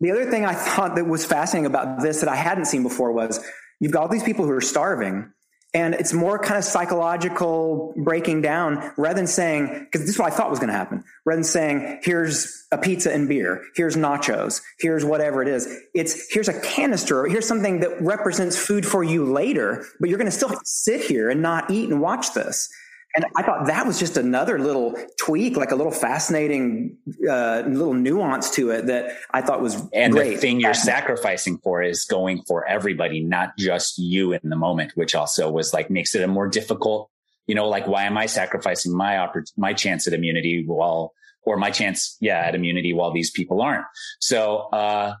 the other thing i thought that was fascinating about this that i hadn't seen before was you've got all these people who are starving and it's more kind of psychological breaking down rather than saying, because this is what I thought was going to happen, rather than saying, here's a pizza and beer, here's nachos, here's whatever it is. It's here's a canister, here's something that represents food for you later, but you're going to still sit here and not eat and watch this. And I thought that was just another little tweak, like a little fascinating uh, little nuance to it that I thought was and great. the thing you're sacrificing for is going for everybody, not just you in the moment, which also was like makes it a more difficult. You know, like why am I sacrificing my oppor- my chance at immunity while or my chance, yeah, at immunity while these people aren't? So, uh,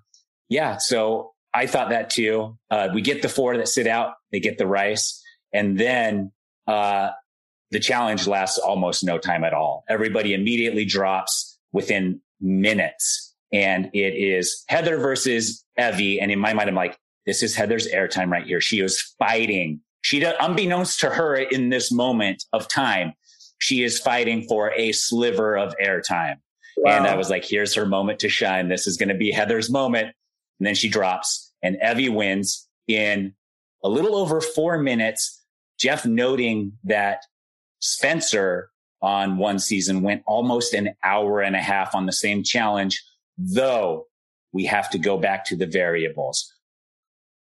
yeah, so I thought that too. Uh, we get the four that sit out, they get the rice, and then uh, the challenge lasts almost no time at all. Everybody immediately drops within minutes. And it is Heather versus Evvie. And in my mind, I'm like, this is Heather's airtime right here. She is fighting. She, unbeknownst to her in this moment of time, she is fighting for a sliver of airtime. Wow. And I was like, here's her moment to shine. This is going to be Heather's moment. And then she drops and Evvie wins in a little over four minutes. Jeff noting that Spencer on one season went almost an hour and a half on the same challenge, though we have to go back to the variables.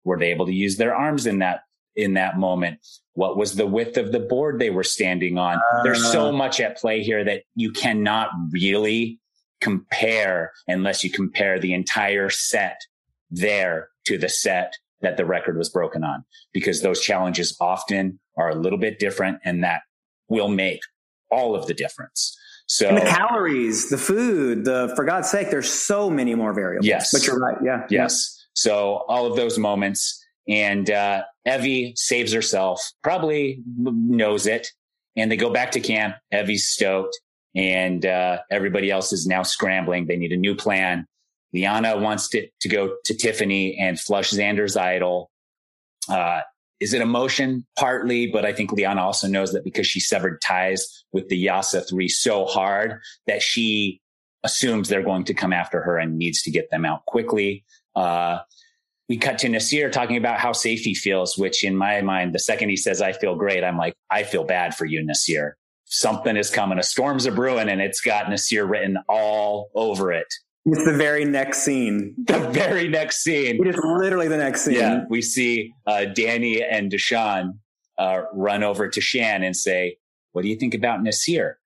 Were they able to use their arms in that in that moment? What was the width of the board they were standing on? Uh, There's so much at play here that you cannot really compare unless you compare the entire set there to the set that the record was broken on, because those challenges often are a little bit different and that will make all of the difference. So and the calories, the food, the for God's sake, there's so many more variables. Yes, but you're right. Yeah. Yes. So all of those moments, and uh, Evvie saves herself. Probably knows it, and they go back to camp. Evvie's stoked, and uh, everybody else is now scrambling. They need a new plan. Liana wants to, to go to Tiffany and flush Xander's idol. Uh, is it emotion? Partly, but I think Liana also knows that because she severed ties with the Yase three so hard that she assumes they're going to come after her and needs to get them out quickly. Uh, we cut to Nasir talking about how safe he feels, which in my mind, the second he says, I feel great, I'm like, I feel bad for you, Nasir. Something is coming. A storm's a brewing and it's got Nasir written all over it. It's the very next scene. The very next scene. It is literally the next scene. Yeah. We see uh, Danny and Deshawn uh, run over to Shan and say, What do you think about Nasir?"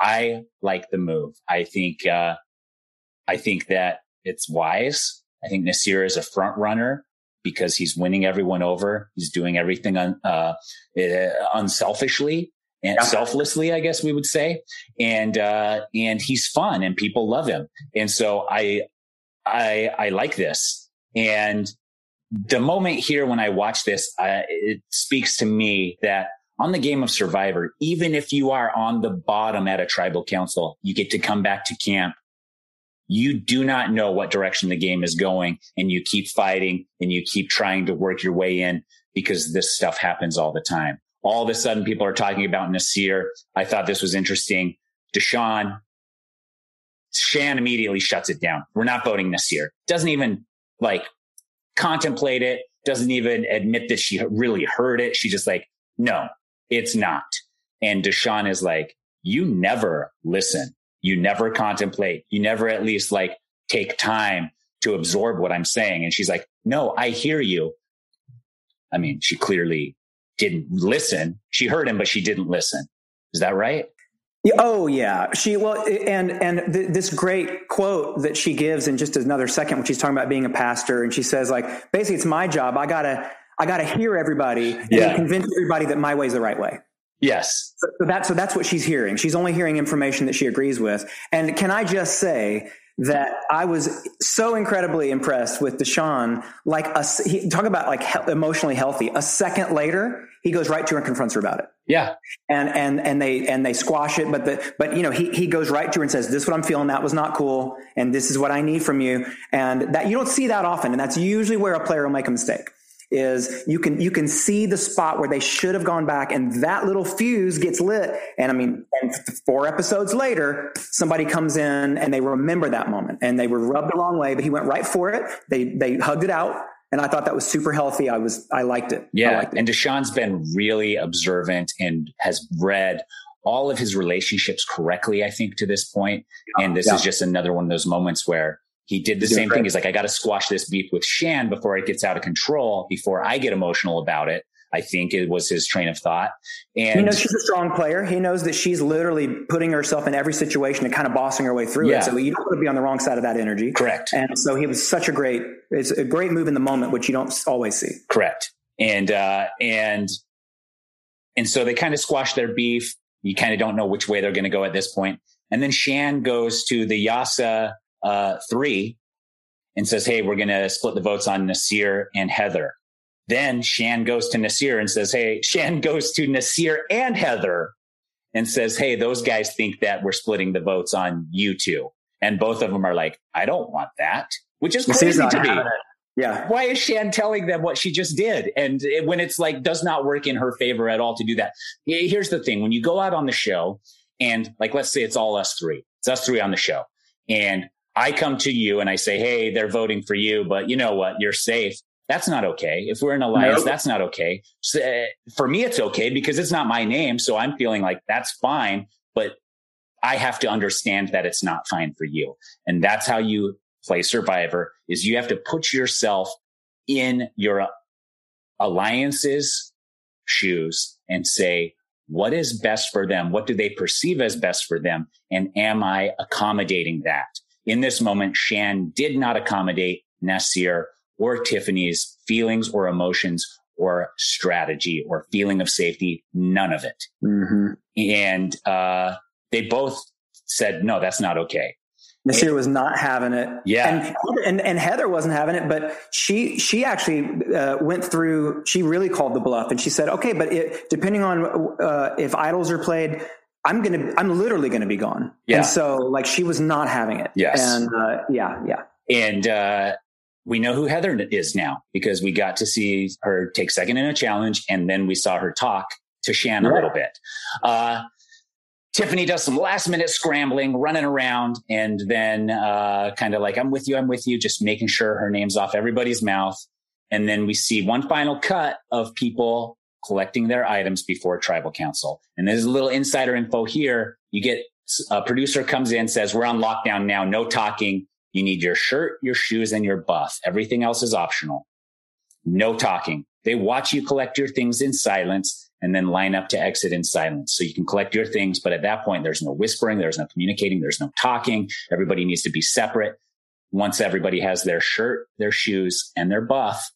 I like the move. I think, uh, I think that it's wise. I think Nasir is a front runner because he's winning everyone over. He's doing everything un, uh, uh unselfishly and selflessly, I guess we would say. And, uh, and he's fun and people love him. And so I, I, I like this. And the moment here when I watch this, uh, it speaks to me that on the game of survivor, even if you are on the bottom at a tribal council, you get to come back to camp. You do not know what direction the game is going and you keep fighting and you keep trying to work your way in because this stuff happens all the time. All of a sudden, people are talking about Nasir. I thought this was interesting. Deshawn, Shan immediately shuts it down. We're not voting Nasir. Doesn't even like contemplate it. Doesn't even admit that she really heard it. She's just like, no, it's not. And Deshawn is like, you never listen. You never contemplate. You never at least like take time to absorb what I'm saying. And she's like, no, I hear you. I mean, she clearly didn't listen. She heard him, but she didn't listen. Is that right? Oh yeah, she well, and and th- this great quote that she gives in just another second when she's talking about being a pastor, and she says like, basically, it's my job. I gotta I gotta hear everybody and yeah. convince everybody that my way is the right way. Yes. So, so that so that's what she's hearing. She's only hearing information that she agrees with. And can I just say that I was so incredibly impressed with Deshawn. Like a, he, talk about like he, emotionally healthy. A second later, he goes right to her and confronts her about it. Yeah. And, and, and they, and they squash it. But the, but you know, he, he goes right to her and says, this is what I'm feeling. That was not cool. And this is what I need from you. And that you don't see that often. And that's usually where a player will make a mistake is you can you can see the spot where they should have gone back and that little fuse gets lit and i mean and four episodes later somebody comes in and they remember that moment and they were rubbed the wrong way but he went right for it they they hugged it out and I thought that was super healthy. I was, I liked it. Yeah. Liked it. And Deshawn's been really observant and has read all of his relationships correctly, I think, to this point. And this yeah. is just another one of those moments where he did the same thing. He's like, I got to squash this beef with Shan before it gets out of control, before I get emotional about it. I think it was his train of thought. And he knows she's a strong player. He knows that she's literally putting herself in every situation and kind of bossing her way through yeah. it. So you don't want to be on the wrong side of that energy. Correct. And so he was such a great, it's a great move in the moment, which you don't always see. Correct. And, uh, and, and so they kind of squash their beef. You kind of don't know which way they're going to go at this point. And then Shan goes to the Yase uh, three and says, Hey, we're going to split the votes on Nasir and Heather. Then Shan goes to Nasir and says, Hey, Shan goes to Nasir and Heather and says, Hey, those guys think that we're splitting the votes on you two. And both of them are like, I don't want that, which is crazy to me. Yeah. Why is Shan telling them what she just did? And it, when it's like does not work in her favor at all to do that. Here's the thing: when you go out on the show, and like let's say it's all us three, it's us three on the show, and I come to you and I say, "Hey, they're voting for you, but you know what? You're safe." That's not okay. If we're in alliance, nope. that's not okay. So, uh, for me, it's okay because it's not my name, so I'm feeling like that's fine. But I have to understand that it's not fine for you, and that's how you play survivor is you have to put yourself in your alliances shoes and say, what is best for them? What do they perceive as best for them? And am I accommodating that? In this moment, Shan did not accommodate Nasir or Tiffany's feelings or emotions or strategy or feeling of safety. None of it. Mm-hmm. And uh, they both said, no, that's not okay. Nasir was not having it. Yeah. And, and, and Heather wasn't having it, but she, she actually uh, went through, she really called the bluff and she said, okay, but it, depending on uh, if idols are played, I'm going to, I'm literally going to be gone. Yeah. And so like she was not having it. Yes. And uh, yeah, yeah. And uh, we know who Heather is now because we got to see her take second in a challenge and then we saw her talk to Shan yeah. a little bit. Uh, Tiffany does some last minute scrambling, running around, and then uh, kind of like, I'm with you, I'm with you, just making sure her name's off everybody's mouth. And then we see one final cut of people collecting their items before tribal council. And there's a little insider info here. You get a producer comes in, says, We're on lockdown now, no talking. You need your shirt, your shoes, and your buff. Everything else is optional. No talking. They watch you collect your things in silence and then line up to exit in silence. So you can collect your things, but at that point, there's no whispering, there's no communicating, there's no talking. Everybody needs to be separate. Once everybody has their shirt, their shoes, and their buff,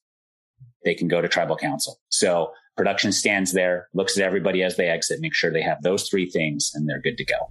they can go to tribal council. So production stands there, looks at everybody as they exit, make sure they have those three things, and they're good to go.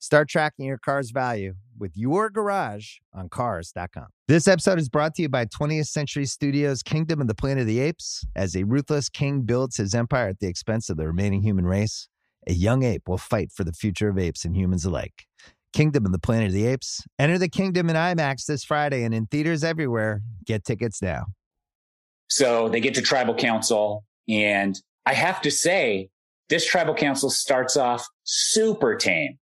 Start tracking your car's value with your garage on cars.com. This episode is brought to you by 20th Century Studios' Kingdom of the Planet of the Apes. As a ruthless king builds his empire at the expense of the remaining human race, a young ape will fight for the future of apes and humans alike. Kingdom of the Planet of the Apes. Enter the kingdom in IMAX this Friday and in theaters everywhere. Get tickets now. So they get to tribal council, and I have to say, this tribal council starts off super tame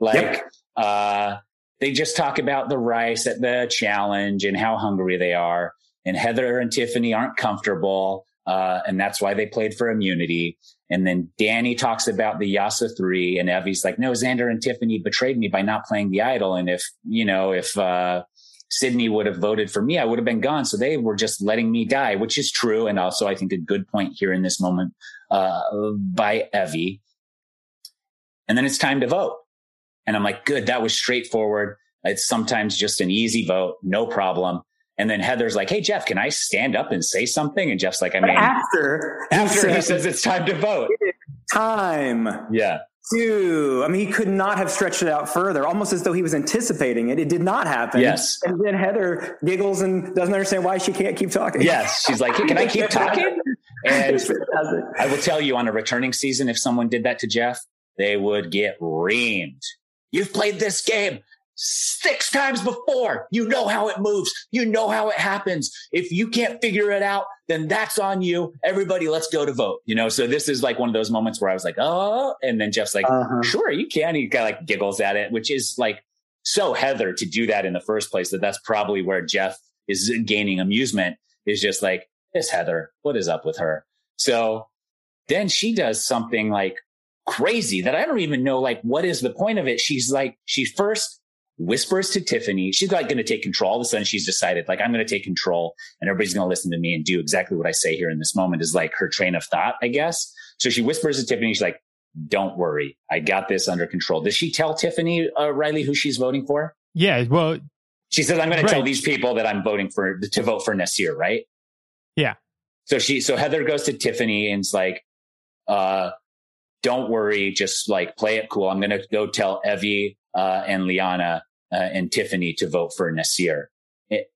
like, yep. uh, they just talk about the rice at the challenge and how hungry they are. And Heather and Tiffany aren't comfortable. Uh, and that's why they played for immunity. And then Danny talks about the Yase three and Evvie's like, no, Xander and Tiffany betrayed me by not playing the idol. And if, you know, if, uh, Sydney would have voted for me, I would have been gone. So they were just letting me die, which is true. And also I think a good point here in this moment, uh, by Evvie. And then it's time to vote. And I'm like, good, that was straightforward. It's sometimes just an easy vote, no problem. And then Heather's like, Hey, Jeff, can I stand up and say something? And Jeff's like, I mean, after, after he says it's time to vote. Time. Yeah. Dude, I mean, he could not have stretched it out further, almost as though he was anticipating it. It did not happen. Yes. And then Heather giggles and doesn't understand why she can't keep talking. Yes. She's like, hey, can I keep talking? And I will tell you on a returning season, if someone did that to Jeff, they would get reamed. You've played this game six times before. You know how it moves. You know how it happens. If you can't figure it out, then that's on you. Everybody, let's go to vote. You know, so this is like one of those moments where I was like, oh, and then Jeff's like, uh-huh. sure, you can. He kind of like giggles at it, which is like so Heather to do that in the first place. That that's probably where Jeff is gaining amusement. Is just like this Heather. What is up with her? So then she does something like crazy that I don't even know like what is the point of it. She's like, she first whispers to Tiffany. She's like going to take control. All of a sudden she's decided like, I'm going to take control and everybody's going to listen to me and do exactly what I say here in this moment is like her train of thought, I guess. So she whispers to Tiffany. She's like, don't worry. I got this under control. Does she tell Tiffany, uh, Riley, who she's voting for? Yeah. Well, she says, I'm going right. to tell these people that I'm voting for to vote for Nasir, right? Yeah. So she, so Heather goes to Tiffany and's like, uh, don't worry, just like play it cool. I'm going to go tell Evvie, uh, and Liana, uh, and Tiffany to vote for Nasir. It,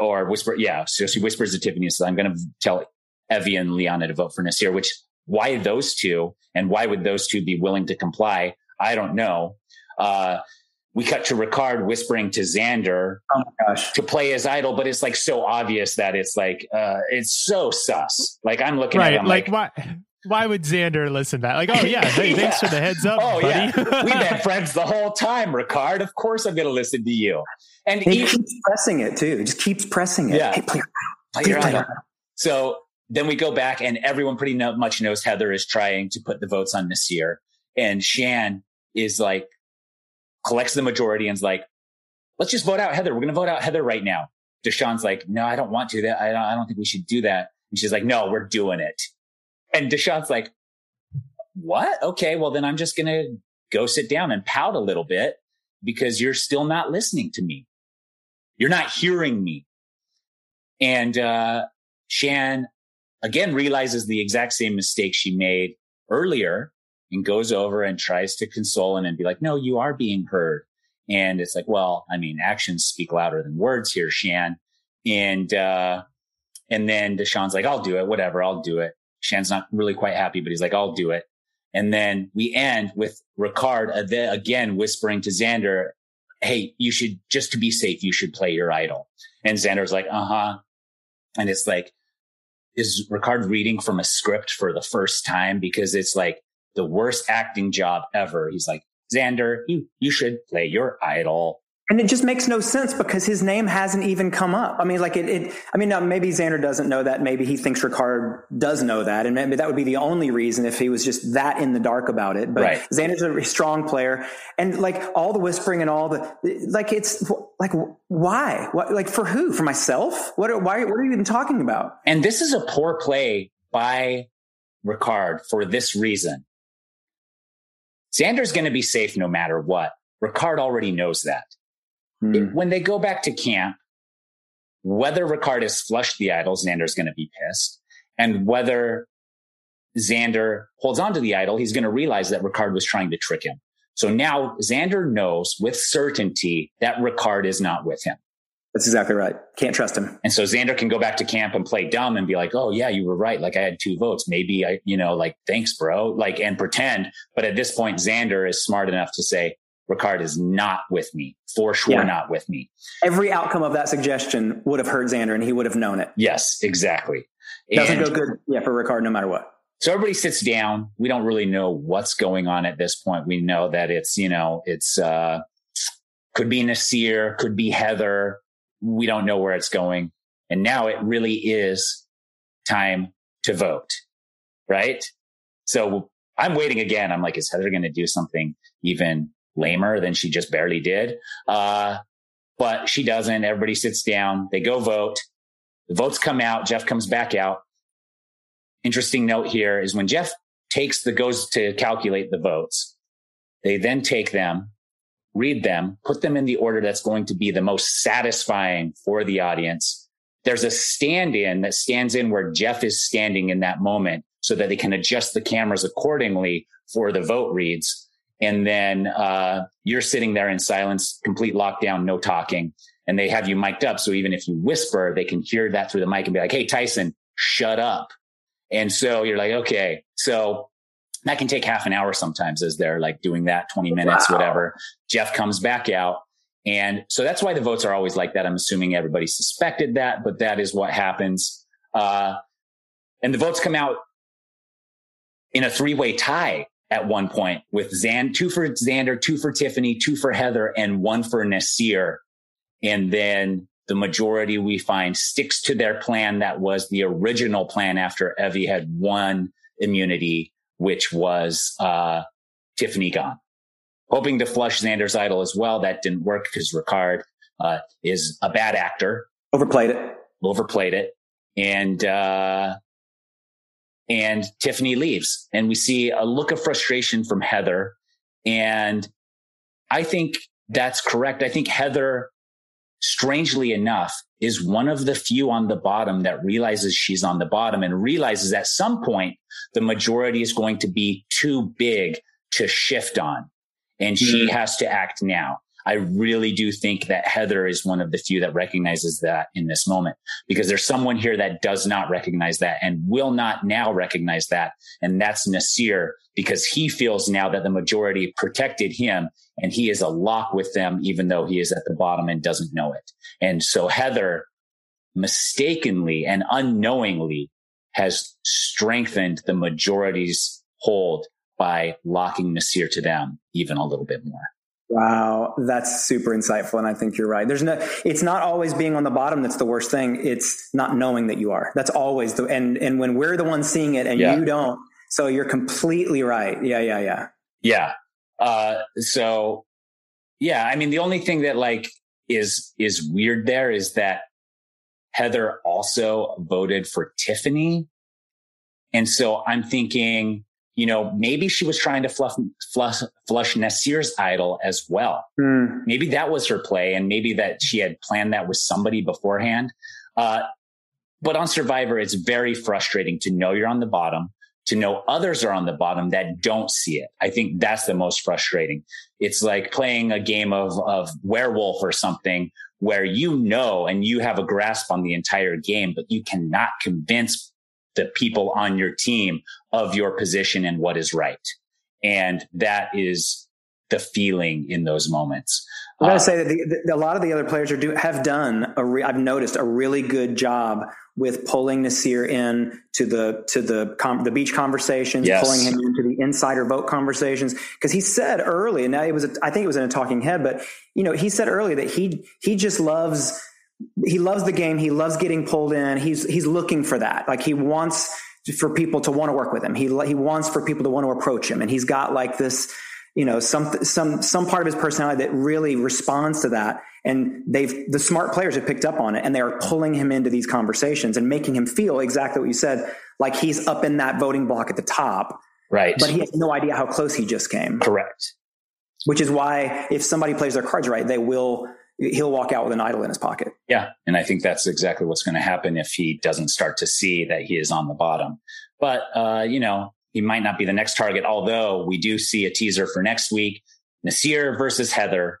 or whisper, yeah. So she whispers to Tiffany, says, I'm going to tell Evvie and Liana to vote for Nasir, which why those two and why would those two be willing to comply? I don't know. Uh, we cut to Ricard whispering to Xander oh to play his idol, but it's like so obvious that it's like uh, it's so sus. Like I'm looking right, at him like, like, why why would Xander listen to that? Like, oh yeah, hey, Yeah. thanks for the heads up, oh buddy. yeah, we've been friends the whole time, Ricard. Of course I'm going to listen to you. And He even, keeps pressing it too. He just keeps pressing it. Yeah. Hey, play, Play please your play idol. So then we go back and everyone pretty much knows Heather is trying to put the votes on Nasir and Shan is like, collects the majority and is like, let's just vote out Heather. We're going to vote out Heather right now. Deshawn's like, no, I don't want to that. I don't, I don't think we should do that. And she's like, no, we're doing it. And Deshawn's like, what? Okay. Well, then I'm just going to go sit down and pout a little bit because you're still not listening to me. You're not hearing me. And, uh, Shan again realizes the exact same mistake she made earlier and goes over and tries to console him and be like, no, you are being heard. And it's like, well, I mean, actions speak louder than words here, Shan. And, uh, and then Deshawn's like, I'll do it, whatever, I'll do it. Shan's not really quite happy, but he's like, I'll do it. And then we end with Ricard again whispering to Xander, Hey, you should just to be safe, you should play your idol. And Xander's like, uh huh. And it's like, is Ricard reading from a script for the first time? Because it's like the worst acting job ever. He's like, Xander, you, you should play your idol. And it just makes no sense because his name hasn't even come up. I mean, like it, it I mean, now maybe Xander doesn't know that. Maybe he thinks Ricard does know that. And maybe that would be the only reason if he was just that in the dark about it. But Right. Xander's a strong player. And like all the whispering and all the, like it's like, why? What, like for who? For myself? What, are- why, what are you even talking about? And this is a poor play by Ricard for this reason. Xander's going to be safe no matter what. Ricard already knows that. Hmm. When they go back to camp, whether Ricard has flushed the idol, Xander's going to be pissed. And whether Xander holds on to the idol, he's going to realize that Ricard was trying to trick him. So now Xander knows with certainty that Ricard is not with him. That's exactly right. Can't trust him. And so Xander can go back to camp and play dumb and be like, Oh yeah, you were right. Like I had two votes. Maybe I, you know, like thanks, bro. Like and pretend. But at this point, Xander is smart enough to say, Ricard is not with me for sure. Yeah. Not with me. Every outcome of that suggestion would have hurt Xander and he would have known it. Yes, exactly. Doesn't And- go good. Yeah. For Ricard, no matter what. So everybody sits down. We don't really know what's going on at this point. We know that it's, you know, it's, uh, could be Nasir, could be Heather. We don't know where it's going. And now it really is time to vote, right? So I'm waiting again. I'm like, is Heather going to do something even lamer than she just barely did? Uh, but she doesn't. Everybody sits down. They go vote. The votes come out. Jeff comes back out interesting note here is when Jeff takes the goes to calculate the votes, they then take them, read them, put them in the order that's going to be the most satisfying for the audience. There's a stand in that stands in where Jeff is standing in that moment so that they can adjust the cameras accordingly for the vote reads. And then uh, you're sitting there in silence, complete lockdown, no talking. And they have you mic'd up. So even if you whisper, they can hear that through the mic and be like, Hey, Tyson, shut up. And so you're like, okay, so that can take half an hour sometimes as they're like doing that 20 minutes, Wow. whatever. Jeff comes back out. And so that's why the votes are always like that. I'm assuming everybody suspected that, but that is what happens. Uh, and the votes come out in a three way tie at one point with Zan, two for Xander, two for Tiffany, two for Heather, and one for Nasir. And then the majority we find sticks to their plan that was the original plan after Evvie had won immunity, which was uh, Tiffany gone. Hoping to flush Xander's idol as well. That didn't work because Ricard uh, is a bad actor, Overplayed it. overplayed it, and uh, and Tiffany leaves, and we see a look of frustration from Heather, and I think that's correct. I think Heather strangely enough, is one of the few on the bottom that realizes she's on the bottom and realizes at some point the majority is going to be too big to shift on. And mm-hmm. she has to act now. I really do think that Heather is one of the few that recognizes that in this moment because there's someone here that does not recognize that and will not now recognize that. And that's Nasir because he feels now that the majority protected him and he is a lock with them, even though he is at the bottom and doesn't know it. And so Heather mistakenly and unknowingly has strengthened the majority's hold by locking Nasir to them even a little bit more. Wow, that's super insightful. And I think you're right. There's no, it's not always being on the bottom that's the worst thing. It's not knowing that you are. That's always the, and, and when we're the ones seeing it and yeah. you don't, so you're completely right. Yeah, yeah, yeah. Yeah. Uh, so yeah, I mean, the only thing that like is, is weird there is that Heather also voted for Tiffany. And so I'm thinking, you know, maybe she was trying to fluff, flush, flush Nasir's idol as well. Mm. Maybe that was her play, and maybe that she had planned that with somebody beforehand. Uh, but on Survivor, it's very frustrating to know you're on the bottom, to know others are on the bottom that don't see it. I think that's the most frustrating. It's like playing a game of, of werewolf or something where you know and you have a grasp on the entire game, but you cannot convince the people on your team of your position and what is right. And that is the feeling in those moments. Going to uh, say that the, the, a lot of the other players are do have done a re, I've noticed a really good job with pulling Nasir in to the to the com, the beach conversations, yes. pulling him into the insider vote conversations because he said early, and now it was a, I think it was in a talking head, but you know he said early that he he just loves he loves the game. He loves getting pulled in. He's he's looking for that. Like he wants for people to want to work with him. He he wants for people to want to approach him, and he's got like this, you know, some some some part of his personality that really responds to that. And they've the smart players have picked up on it, and they are pulling him into these conversations and making him feel exactly what you said, like he's up in that voting block at the top. Right. But he has no idea how close he just came. Correct. Which is why if somebody plays their cards right, they will he'll walk out with an idol in his pocket. Yeah. And I think that's exactly what's going to happen if he doesn't start to see that he is on the bottom. But, uh, you know, he might not be the next target, although we do see a teaser for next week Nasir versus Heather.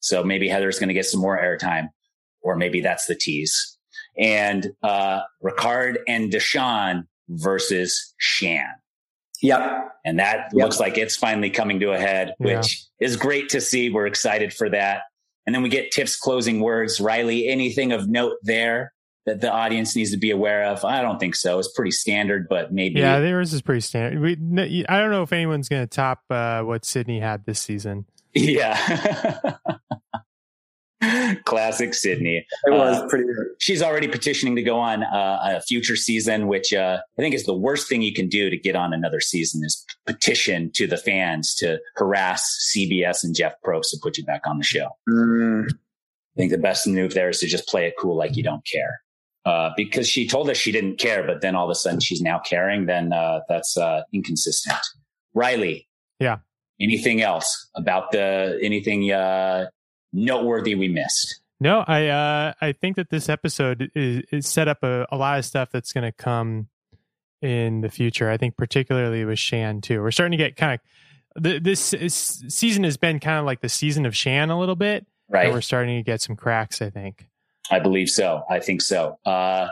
So maybe Heather's going to get some more airtime, or maybe that's the tease. And uh, Ricard and Deshawn versus Shan. Yep. And that yep. looks like it's finally coming to a head, which yeah. is great to see. We're excited for that. And then we get tips, closing words. Riley, anything of note there that the audience needs to be aware of? I don't think so. It's pretty standard, but maybe. Yeah, theirs is pretty standard. We, I don't know if anyone's going to top uh, what Sydney had this season. Yeah. Classic Sydney. It was uh, pretty. She's already petitioning to go on uh, a future season, which uh, I think is the worst thing you can do to get on another season is petition to the fans to harass CBS and Jeff Probst to put you back on the show. Mm. I think the best move there is to just play it cool, like you don't care. Uh, because she told us she didn't care, but then all of a sudden she's now caring. Then uh, that's uh, inconsistent. Riley, yeah. Anything else about the anything noteworthy we missed? No, I uh, I think that this episode is, is set up a, a lot of stuff that's going to come in the future. I think particularly with Shan too. We're starting to get kind of the, this season has been kind of like the season of Shan a little bit. Right. we're starting to get some cracks. I think. I believe so. I think so. Uh,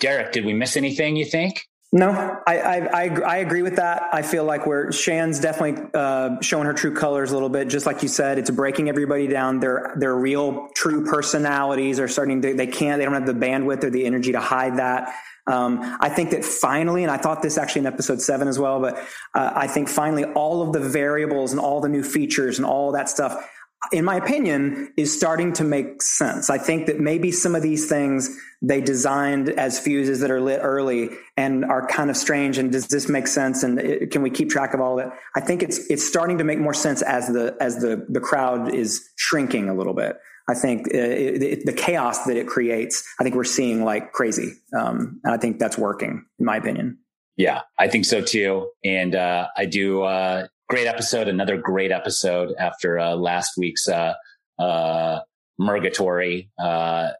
Derek, did we miss anything? You think? No, I, I, I, I, agree with that. I feel like where Shan's definitely uh, showing her true colors a little bit. Just like you said, it's breaking everybody down. Their their real true personalities are starting to. They can't. They don't have the bandwidth or the energy to hide that. Um, I think that finally, and I thought this actually in episode seven as well, but uh, I think finally all of the variables and all the new features and all that stuff in my opinion, is starting to make sense. I think that maybe some of these things they designed as fuses that are lit early and are kind of strange. And does this make sense? And it, can we keep track of all of it? I think it's it's starting to make more sense as the as the the crowd is shrinking a little bit. I think uh, it, it, the chaos that it creates, I think we're seeing like crazy, um, and I think that's working, in my opinion. Yeah, I think so too. And uh, I do uh, great episode, another great episode after uh, last week's uh, uh, Mergatory. Uh,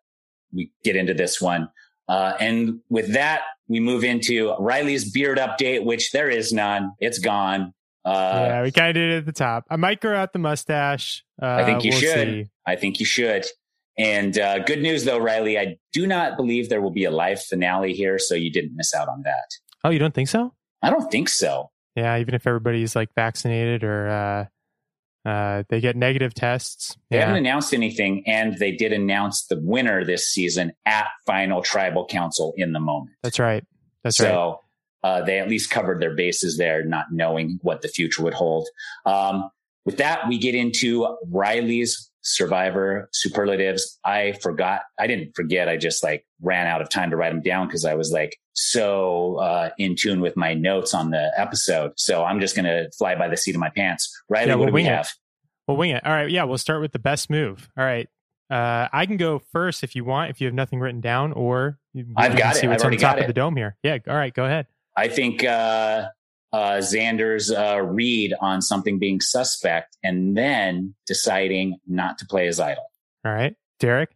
we get into this one. Uh, and with that, we move into Riley's beard update, which there is none. It's gone. Uh, yeah, we kind of did it at the top. I might grow out the mustache. Uh, I think you we'll should. See. I think you should. And uh, good news though, Riley, I do not believe there will be a live finale here, so you didn't miss out on that. Oh, you don't think so? I don't think so. Yeah, even if everybody's like vaccinated or uh, uh, they get negative tests. They yeah. haven't announced anything, and they did announce the winner this season at Final Tribal Council in the moment. That's right. That's so, right. So uh, they at least covered their bases there, not knowing what the future would hold. Um, with that, we get into Riley's survivor superlatives. I forgot. I didn't forget. I just like ran out of time to write them down because I was like so uh, in tune with my notes on the episode. So I'm just going to fly by the seat of my pants. Riley, yeah, we'll what do we have? It. We'll wing it. All right. Yeah. We'll start with the best move. All right. Uh, I can go first if you want, if you have nothing written down, or I've got it. What's I've on top of the dome here. Yeah. All right. Go ahead. I think uh, uh, Xander's uh, read on something being suspect and then deciding not to play his idol. All right, Derek.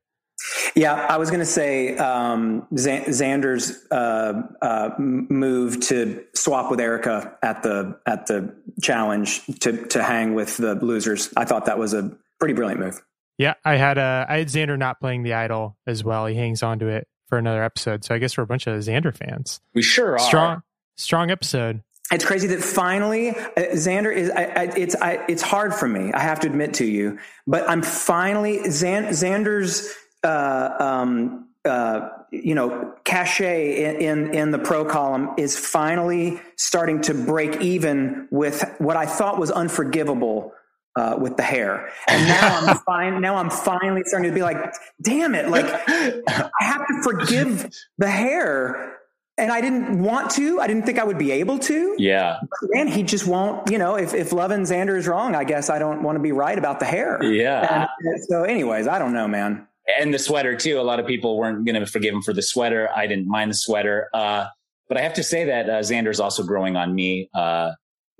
Yeah, I was going to say um, Xander's uh, uh, move to swap with Erika at the at the challenge to to hang with the losers. I thought that was a pretty brilliant move. Yeah, I had uh, I had Xander not playing the idol as well. He hangs on to it for another episode. So I guess we're a bunch of Xander fans. We sure are. Strong, strong episode. It's crazy that finally uh, Xander is. I, I, it's I, it's hard for me. I have to admit to you, but I'm finally Xander's. Uh, um, uh, you know, cachet in, in, in the pro column is finally starting to break even with what I thought was unforgivable uh, with the hair. And now I'm fine. Now I'm finally starting to be like, damn it! Like I have to forgive the hair, and I didn't want to. I didn't think I would be able to. Yeah. And he just won't. You know, if if Lovin Xander is wrong, I guess I don't want to be right about the hair. Yeah. And so, anyways, I don't know, man. And the sweater too. A lot of people weren't going to forgive him for the sweater. I didn't mind the sweater. Uh, but I have to say that uh, Xander's also growing on me. Uh,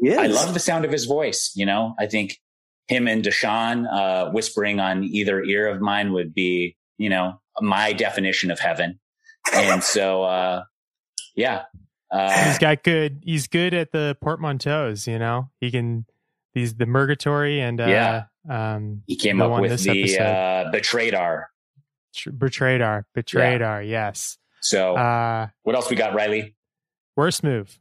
I love the sound of his voice. You know, I think him and Deshawn uh, whispering on either ear of mine would be, you know, my definition of heaven. And so, uh, yeah, uh, he's got good. He's good at the portmanteaus. You know, he can. He's the Mergatory and uh, yeah. Um, he came up with the uh, Betraydar. Betraydar, Betraydar. Yeah. Yes. So, uh, what else we got, Riley? Worst move.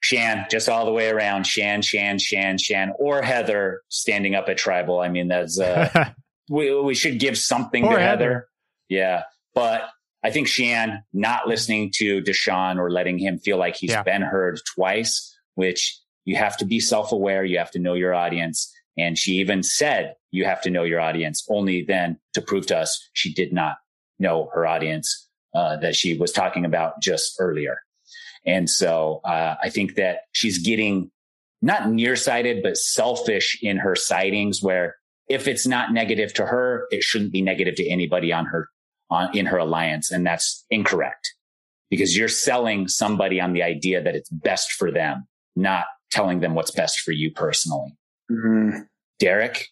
Shan, just all the way around. Shan, Shan, Shan, Shan, or Heather standing up at tribal. I mean, that's uh, we we should give something or to Heather. Heather. Yeah, but I think Shan not listening to Deshawn or letting him feel like he's yeah. been heard twice, which you have to be self aware. You have to know your audience. And she even said, you have to know your audience only then to prove to us she did not know her audience uh, that she was talking about just earlier. And so uh, I think that she's getting not nearsighted, but selfish in her sightings where if it's not negative to her, it shouldn't be negative to anybody on her, on, in her alliance. And that's incorrect because you're selling somebody on the idea that it's best for them, not telling them what's best for you personally. Mm-hmm. Derek,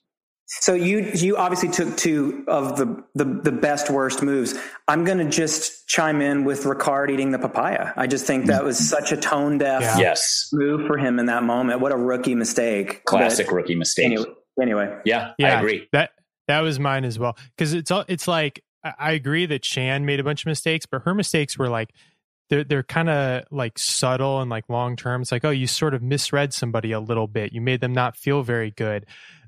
so you you obviously took two of the the, the best worst moves. I'm going to just chime in with Ricard eating the papaya. I just think that was such a tone deaf yeah. yes. move for him in that moment. What a rookie mistake! Classic but, rookie mistake. Anyway, anyway, yeah, yeah, I agree. That that was mine as well because it's all it's like I agree that Shan made a bunch of mistakes, but her mistakes were like they're they're kind of like subtle and like long term. It's like, oh, you sort of misread somebody a little bit. You made them not feel very good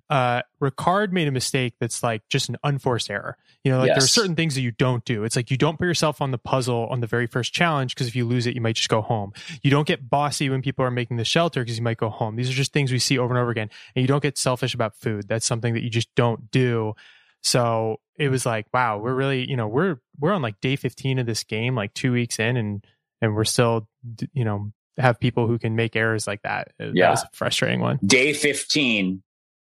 uh, Ricard made a mistake that's like just an unforced error. You know, like yes. there are certain things that you don't do. It's like you don't put yourself on the puzzle on the very first challenge because if you lose it, you might just go home. You don't get bossy when people are making the shelter because you might go home. These are just things we see over and over again. And you don't get selfish about food. That's something that you just don't do. So it was like, wow, we're really, you know, we're we're on like day 15 of this game, like two weeks in, and and we're still, you know, have people who can make errors like that. Yeah. That was a frustrating one. Day 15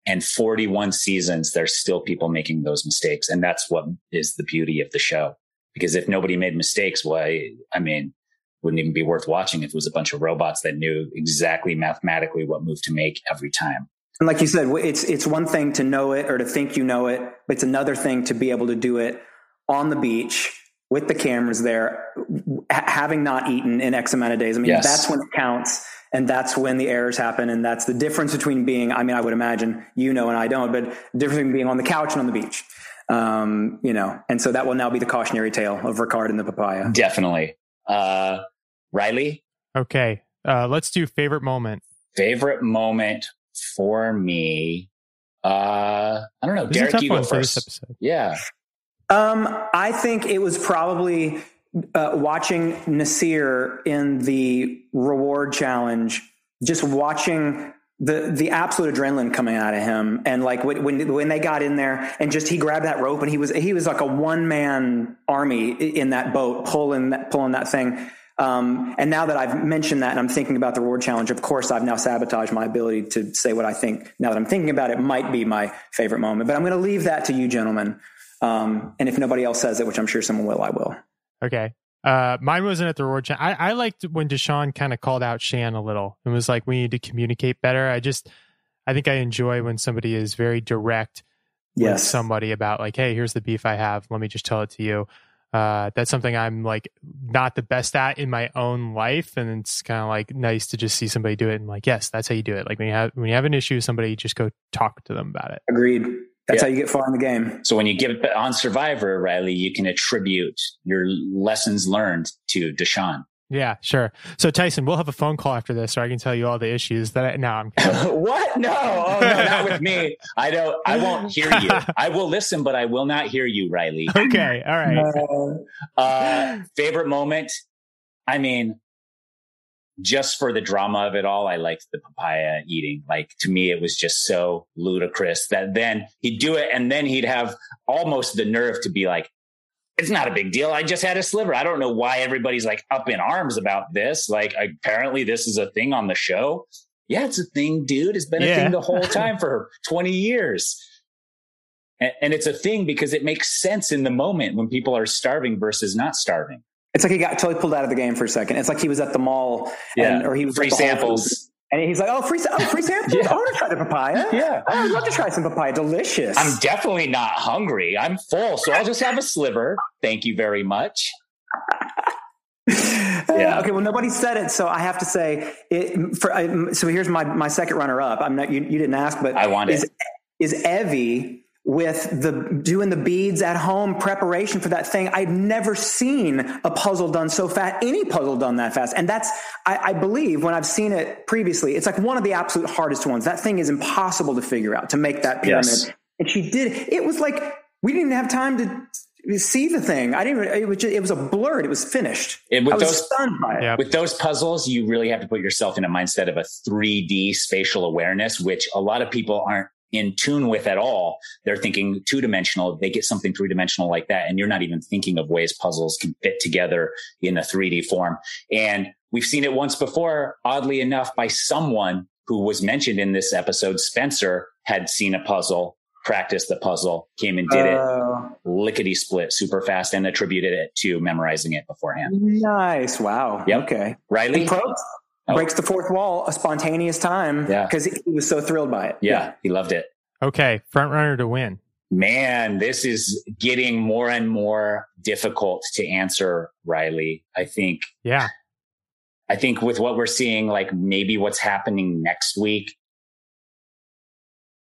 and 41 seasons, there's still people making those mistakes. And that's what is the beauty of the show. Because if nobody made mistakes, why, I mean, wouldn't even be worth watching if it was a bunch of robots that knew exactly mathematically what move to make every time. And like you said, it's it's one thing to know it or to think you know it, but it's another thing to be able to do it on the beach with the cameras there, having not eaten in X amount of days. I mean, yes. that's when it counts. And that's when the errors happen. And that's the difference between being, I mean, I would imagine you know, and I don't, but the difference between being on the couch and on the beach. Um, you know, and so that will now be the cautionary tale of Ricard and the papaya. Definitely. Uh, Riley? Okay. Uh, let's do favorite moment. Favorite moment for me. Uh, I don't know. This Derek, you go first. Yeah. Um, I think it was probably uh, watching Nasir in the reward challenge, just watching the the absolute adrenaline coming out of him, and like when when they got in there, and just he grabbed that rope, and he was he was like a one man army in that boat pulling that pulling that thing. Um, and now that I've mentioned that and I'm thinking about the reward challenge, of course, I've now sabotaged my ability to say what I think. Now that I'm thinking about it, might be my favorite moment. But I'm going to leave that to you, gentlemen. Um, and if nobody else says it, which I'm sure someone will, I will. Okay. Uh, mine wasn't at the reward challenge. I, I liked when Deshawn kind of called out Shan a little and was like, we need to communicate better. I just, I think I enjoy when somebody is very direct yes. with somebody about like, hey, here's the beef I have. Let me just tell it to you. Uh, that's something I'm like not the best at in my own life, and it's kind of like nice to just see somebody do it and like, yes, that's how you do it. Like when you have when you have an issue, with somebody just go talk to them about it. Agreed. That's yeah. how you get far in the game. So when you give it on Survivor, Riley, you can attribute your lessons learned to Deshawn. Yeah, sure. So Tyson, we'll have a phone call after this, so I can tell you all the issues that. I, no, I'm. what? No, oh no, not with me. I don't. I won't hear you. I will listen, but I will not hear you, Riley. Okay, all right. Uh, favorite moment. I mean, just for the drama of it all, I liked the papaya eating. Like to me, it was just so ludicrous that then he'd do it, and then he'd have almost the nerve to be like, it's not a big deal. I just had a sliver. I don't know why everybody's like up in arms about this. Like, apparently, this is a thing on the show. Yeah, it's a thing, dude. It's been yeah. a thing the whole time for 20 years. And, and, it's a thing because it makes sense in the moment when people are starving versus not starving. It's like he got totally pulled out of the game for a second. It's like he was at the mall, yeah. and, or he was free samples. And he's like, "Oh, free, oh, free samples! yeah. I want to try the papaya. Yeah, oh, I'd love to try some papaya. Delicious. I'm definitely not hungry. I'm full, so I'll just have a sliver. Thank you very much." yeah. Okay. Well, nobody said it, so I have to say it. For, so here's my my second runner up. I'm not. You, you didn't ask, but I want is, it. Is Evvie with the doing the beads at home preparation for that thing. i've never seen a puzzle done so fast, any puzzle done that fast. And that's, I, I, believe when I've seen it previously, it's like one of the absolute hardest ones. That thing is impossible to figure out to make that pyramid. Yes. And she did, it was like, we didn't even have time to see the thing. I didn't. It was just, it was a blur. It was finished. And with I was those, stunned by it. Yeah. With those puzzles, you really have to put yourself in a mindset of a 3D spatial awareness, which a lot of people aren't in tune with at all. They're thinking two dimensional. They get something three dimensional like that. And you're not even thinking of ways puzzles can fit together in a 3D form. And we've seen it once before, oddly enough, by someone who was mentioned in this episode. Spencer had seen a puzzle, practiced the puzzle, came and did uh, it oh. lickety split super fast and attributed it to memorizing it beforehand. Nice. Wow. Yep. Okay. Riley? Oh. Breaks the fourth wall, a spontaneous time. Yeah. Because he was so thrilled by it. Yeah, yeah. He loved it. Okay. Front runner to win. Man, this is getting more and more difficult to answer, Riley. I think. Yeah. I think with what we're seeing, like maybe what's happening next week,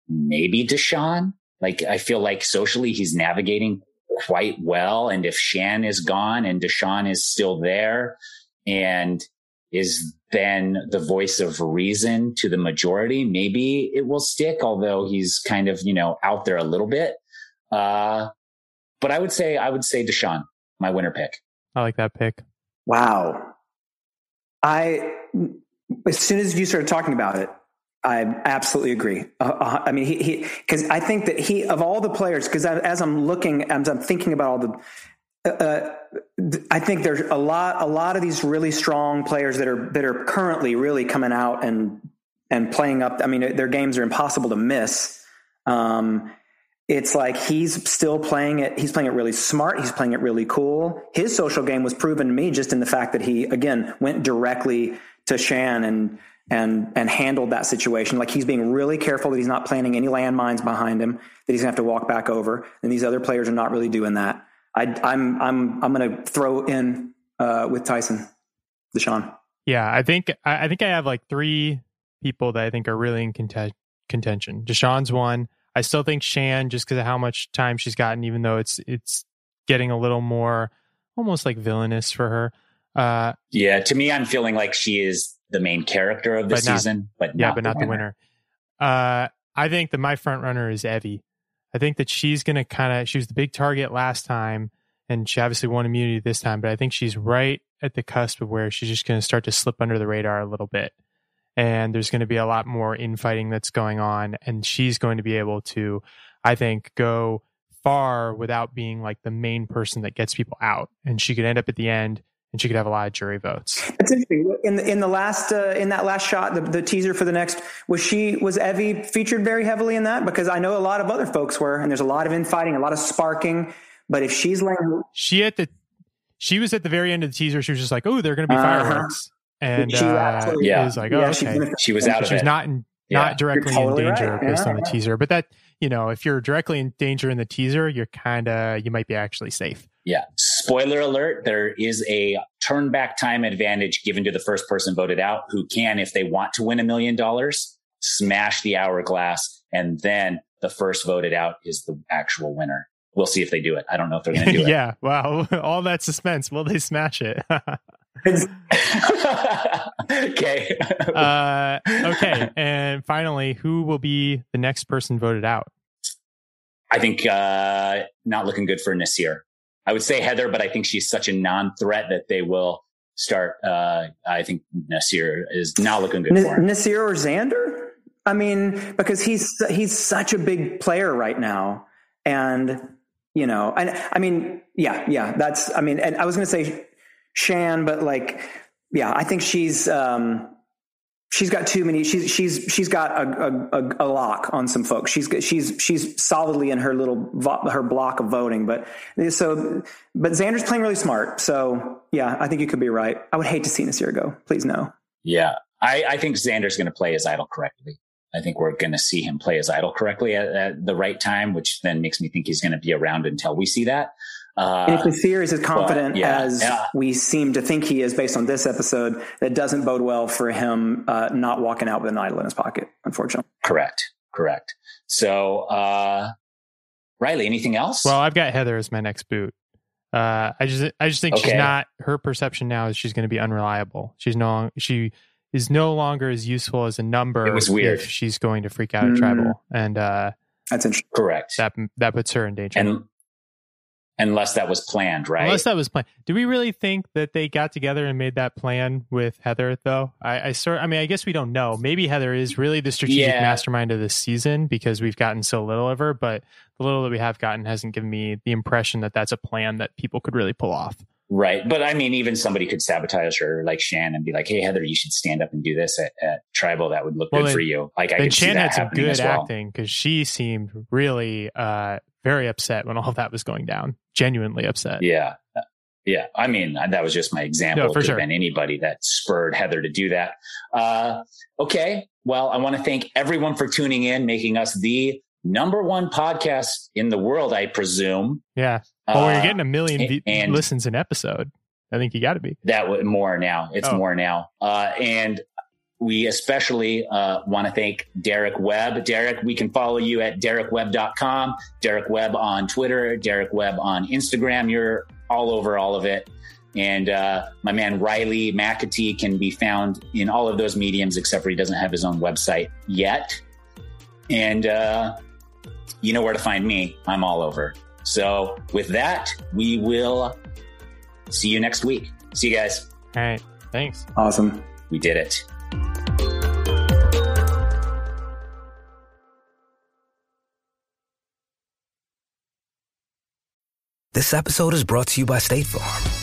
maybe Deshawn. Like I feel like socially he's navigating quite well. And if Shan is gone and Deshawn is still there and is then the voice of reason to the majority, maybe it will stick, although he's kind of, you know, out there a little bit. Uh, but I would say, I would say Deshawn, my winner pick. I like that pick. Wow. I, as soon as you started talking about it, I absolutely agree. Uh, uh, I mean, he, because I think that he, of all the players, because as I'm looking, as I'm thinking about all the, uh, I think there's a lot, a lot of these really strong players that are that are currently really coming out and and playing up. I mean, their games are impossible to miss. Um, it's like he's still playing it. He's playing it really smart. He's playing it really cool. His social game was proven to me just in the fact that he again went directly to Shan and and and handled that situation. Like he's being really careful that he's not planting any landmines behind him that he's gonna have to walk back over. And these other players are not really doing that. I, I'm I'm I'm gonna throw in uh, with Tyson, Deshawn. Yeah, I think I think I have like three people that I think are really in contention. Deshawn's one. I still think Shan, just because of how much time she's gotten, even though it's it's getting a little more almost like villainous for her. Uh, yeah, to me, I'm feeling like she is the main character of the but season, not, but yeah, but not the winner. The winner. Uh, I think that my front runner is Evvie. I think that she's going to kind of she was the big target last time, and she obviously won immunity this time. But I think she's right at the cusp of where she's just going to start to slip under the radar a little bit, and there's going to be a lot more infighting that's going on, and she's going to be able to, I think, go far without being like the main person that gets people out, and she could end up at the end and she could have a lot of jury votes. It's interesting. In the, in the last uh, in that last shot, the, the teaser for the next was she was Evvie featured very heavily in that because I know a lot of other folks were, and there's a lot of infighting, a lot of sparking. But if she's laying, she at the she was at the very end of the teaser. She was just like, "Oh, they're going to be uh-huh. fireworks," and she uh, yeah, was like, "Oh, yeah, okay." She was out. She was not in, yeah. not directly totally in danger right. based yeah. on the teaser, but that you know, if you're directly in danger in the teaser, you're kind of you might be actually safe. Yeah. Spoiler alert, there is a turn back time advantage given to the first person voted out who can, if they want to win a million dollars, smash the hourglass. And then the first voted out is the actual winner. We'll see if they do it. I don't know if they're going to do it. yeah. Wow. All that suspense. Will they smash it? okay. uh, okay. And finally, who will be the next person voted out? I think uh, not looking good for Naseer. I would say Heather, but I think she's such a non-threat that they will start. Uh, I think Nasir is not looking good N- for him. Naseer or Xander? I mean, because he's he's such a big player right now, and you know, and I mean, yeah, yeah, that's. I mean, and I was going to say Shan, but like, yeah, I think she's. um she's got too many. She's she's she's got a, a, a, lock on some folks. She's she's she's solidly in her little her block of voting. But so, but Xander's playing really smart. So yeah, I think you could be right. I would hate to see Naseer go. Please no. Yeah, I, I think Xander's going to play his idol correctly. I think we're going to see him play his idol correctly at, at the right time, which then makes me think he's going to be around until we see that. Uh, and if Naseer is as confident yeah, as yeah. we seem to think he is based on this episode, that doesn't bode well for him uh, not walking out with an idol in his pocket, unfortunately. Correct. Correct. So, uh, Riley, anything else? Well, I've got Heather as my next boot. Uh, I just, I just think okay. she's not. Her perception now is she's going to be unreliable. She's no, she is no longer as useful as a number. It was weird. she's going to freak out at mm. tribal, and uh, that's interesting. Correct. That that puts her in danger. And unless that was planned, right? Unless that was planned. Do we really think that they got together and made that plan with Heather, though? I, I sort. I mean, I guess we don't know. Maybe Heather is really the strategic yeah. mastermind of this season because we've gotten so little of her. But the little that we have gotten hasn't given me the impression that that's a plan that people could really pull off. Right. But I mean, even somebody could sabotage her like Shan and be like, Hey, Heather, you should stand up and do this at, at tribal. That would look well, good for you. Like I could Shan had some good well. acting because she seemed really, uh, very upset when all of that was going down. Genuinely upset. Yeah. Yeah. I mean, that was just my example. No, for sure. been anybody that spurred Heather to do that. Uh, okay. Well, I want to thank everyone for tuning in, making us the number one podcast in the world, I presume. Yeah. Well, uh, you're getting a million and, and listens an episode. I think you got to be that more now. It's oh. more now. Uh, and we especially uh, want to thank Derek Webb. Derek, we can follow you at derekwebb.com, Derek Webb on Twitter, Derek Webb on Instagram. You're all over all of it. And uh, my man Riley McAtee can be found in all of those mediums, except for he doesn't have his own website yet. And uh, you know where to find me. I'm all over. So with that, we will see you next week. See you guys. All right. Thanks. Awesome. We did it. This episode is brought to you by State Farm.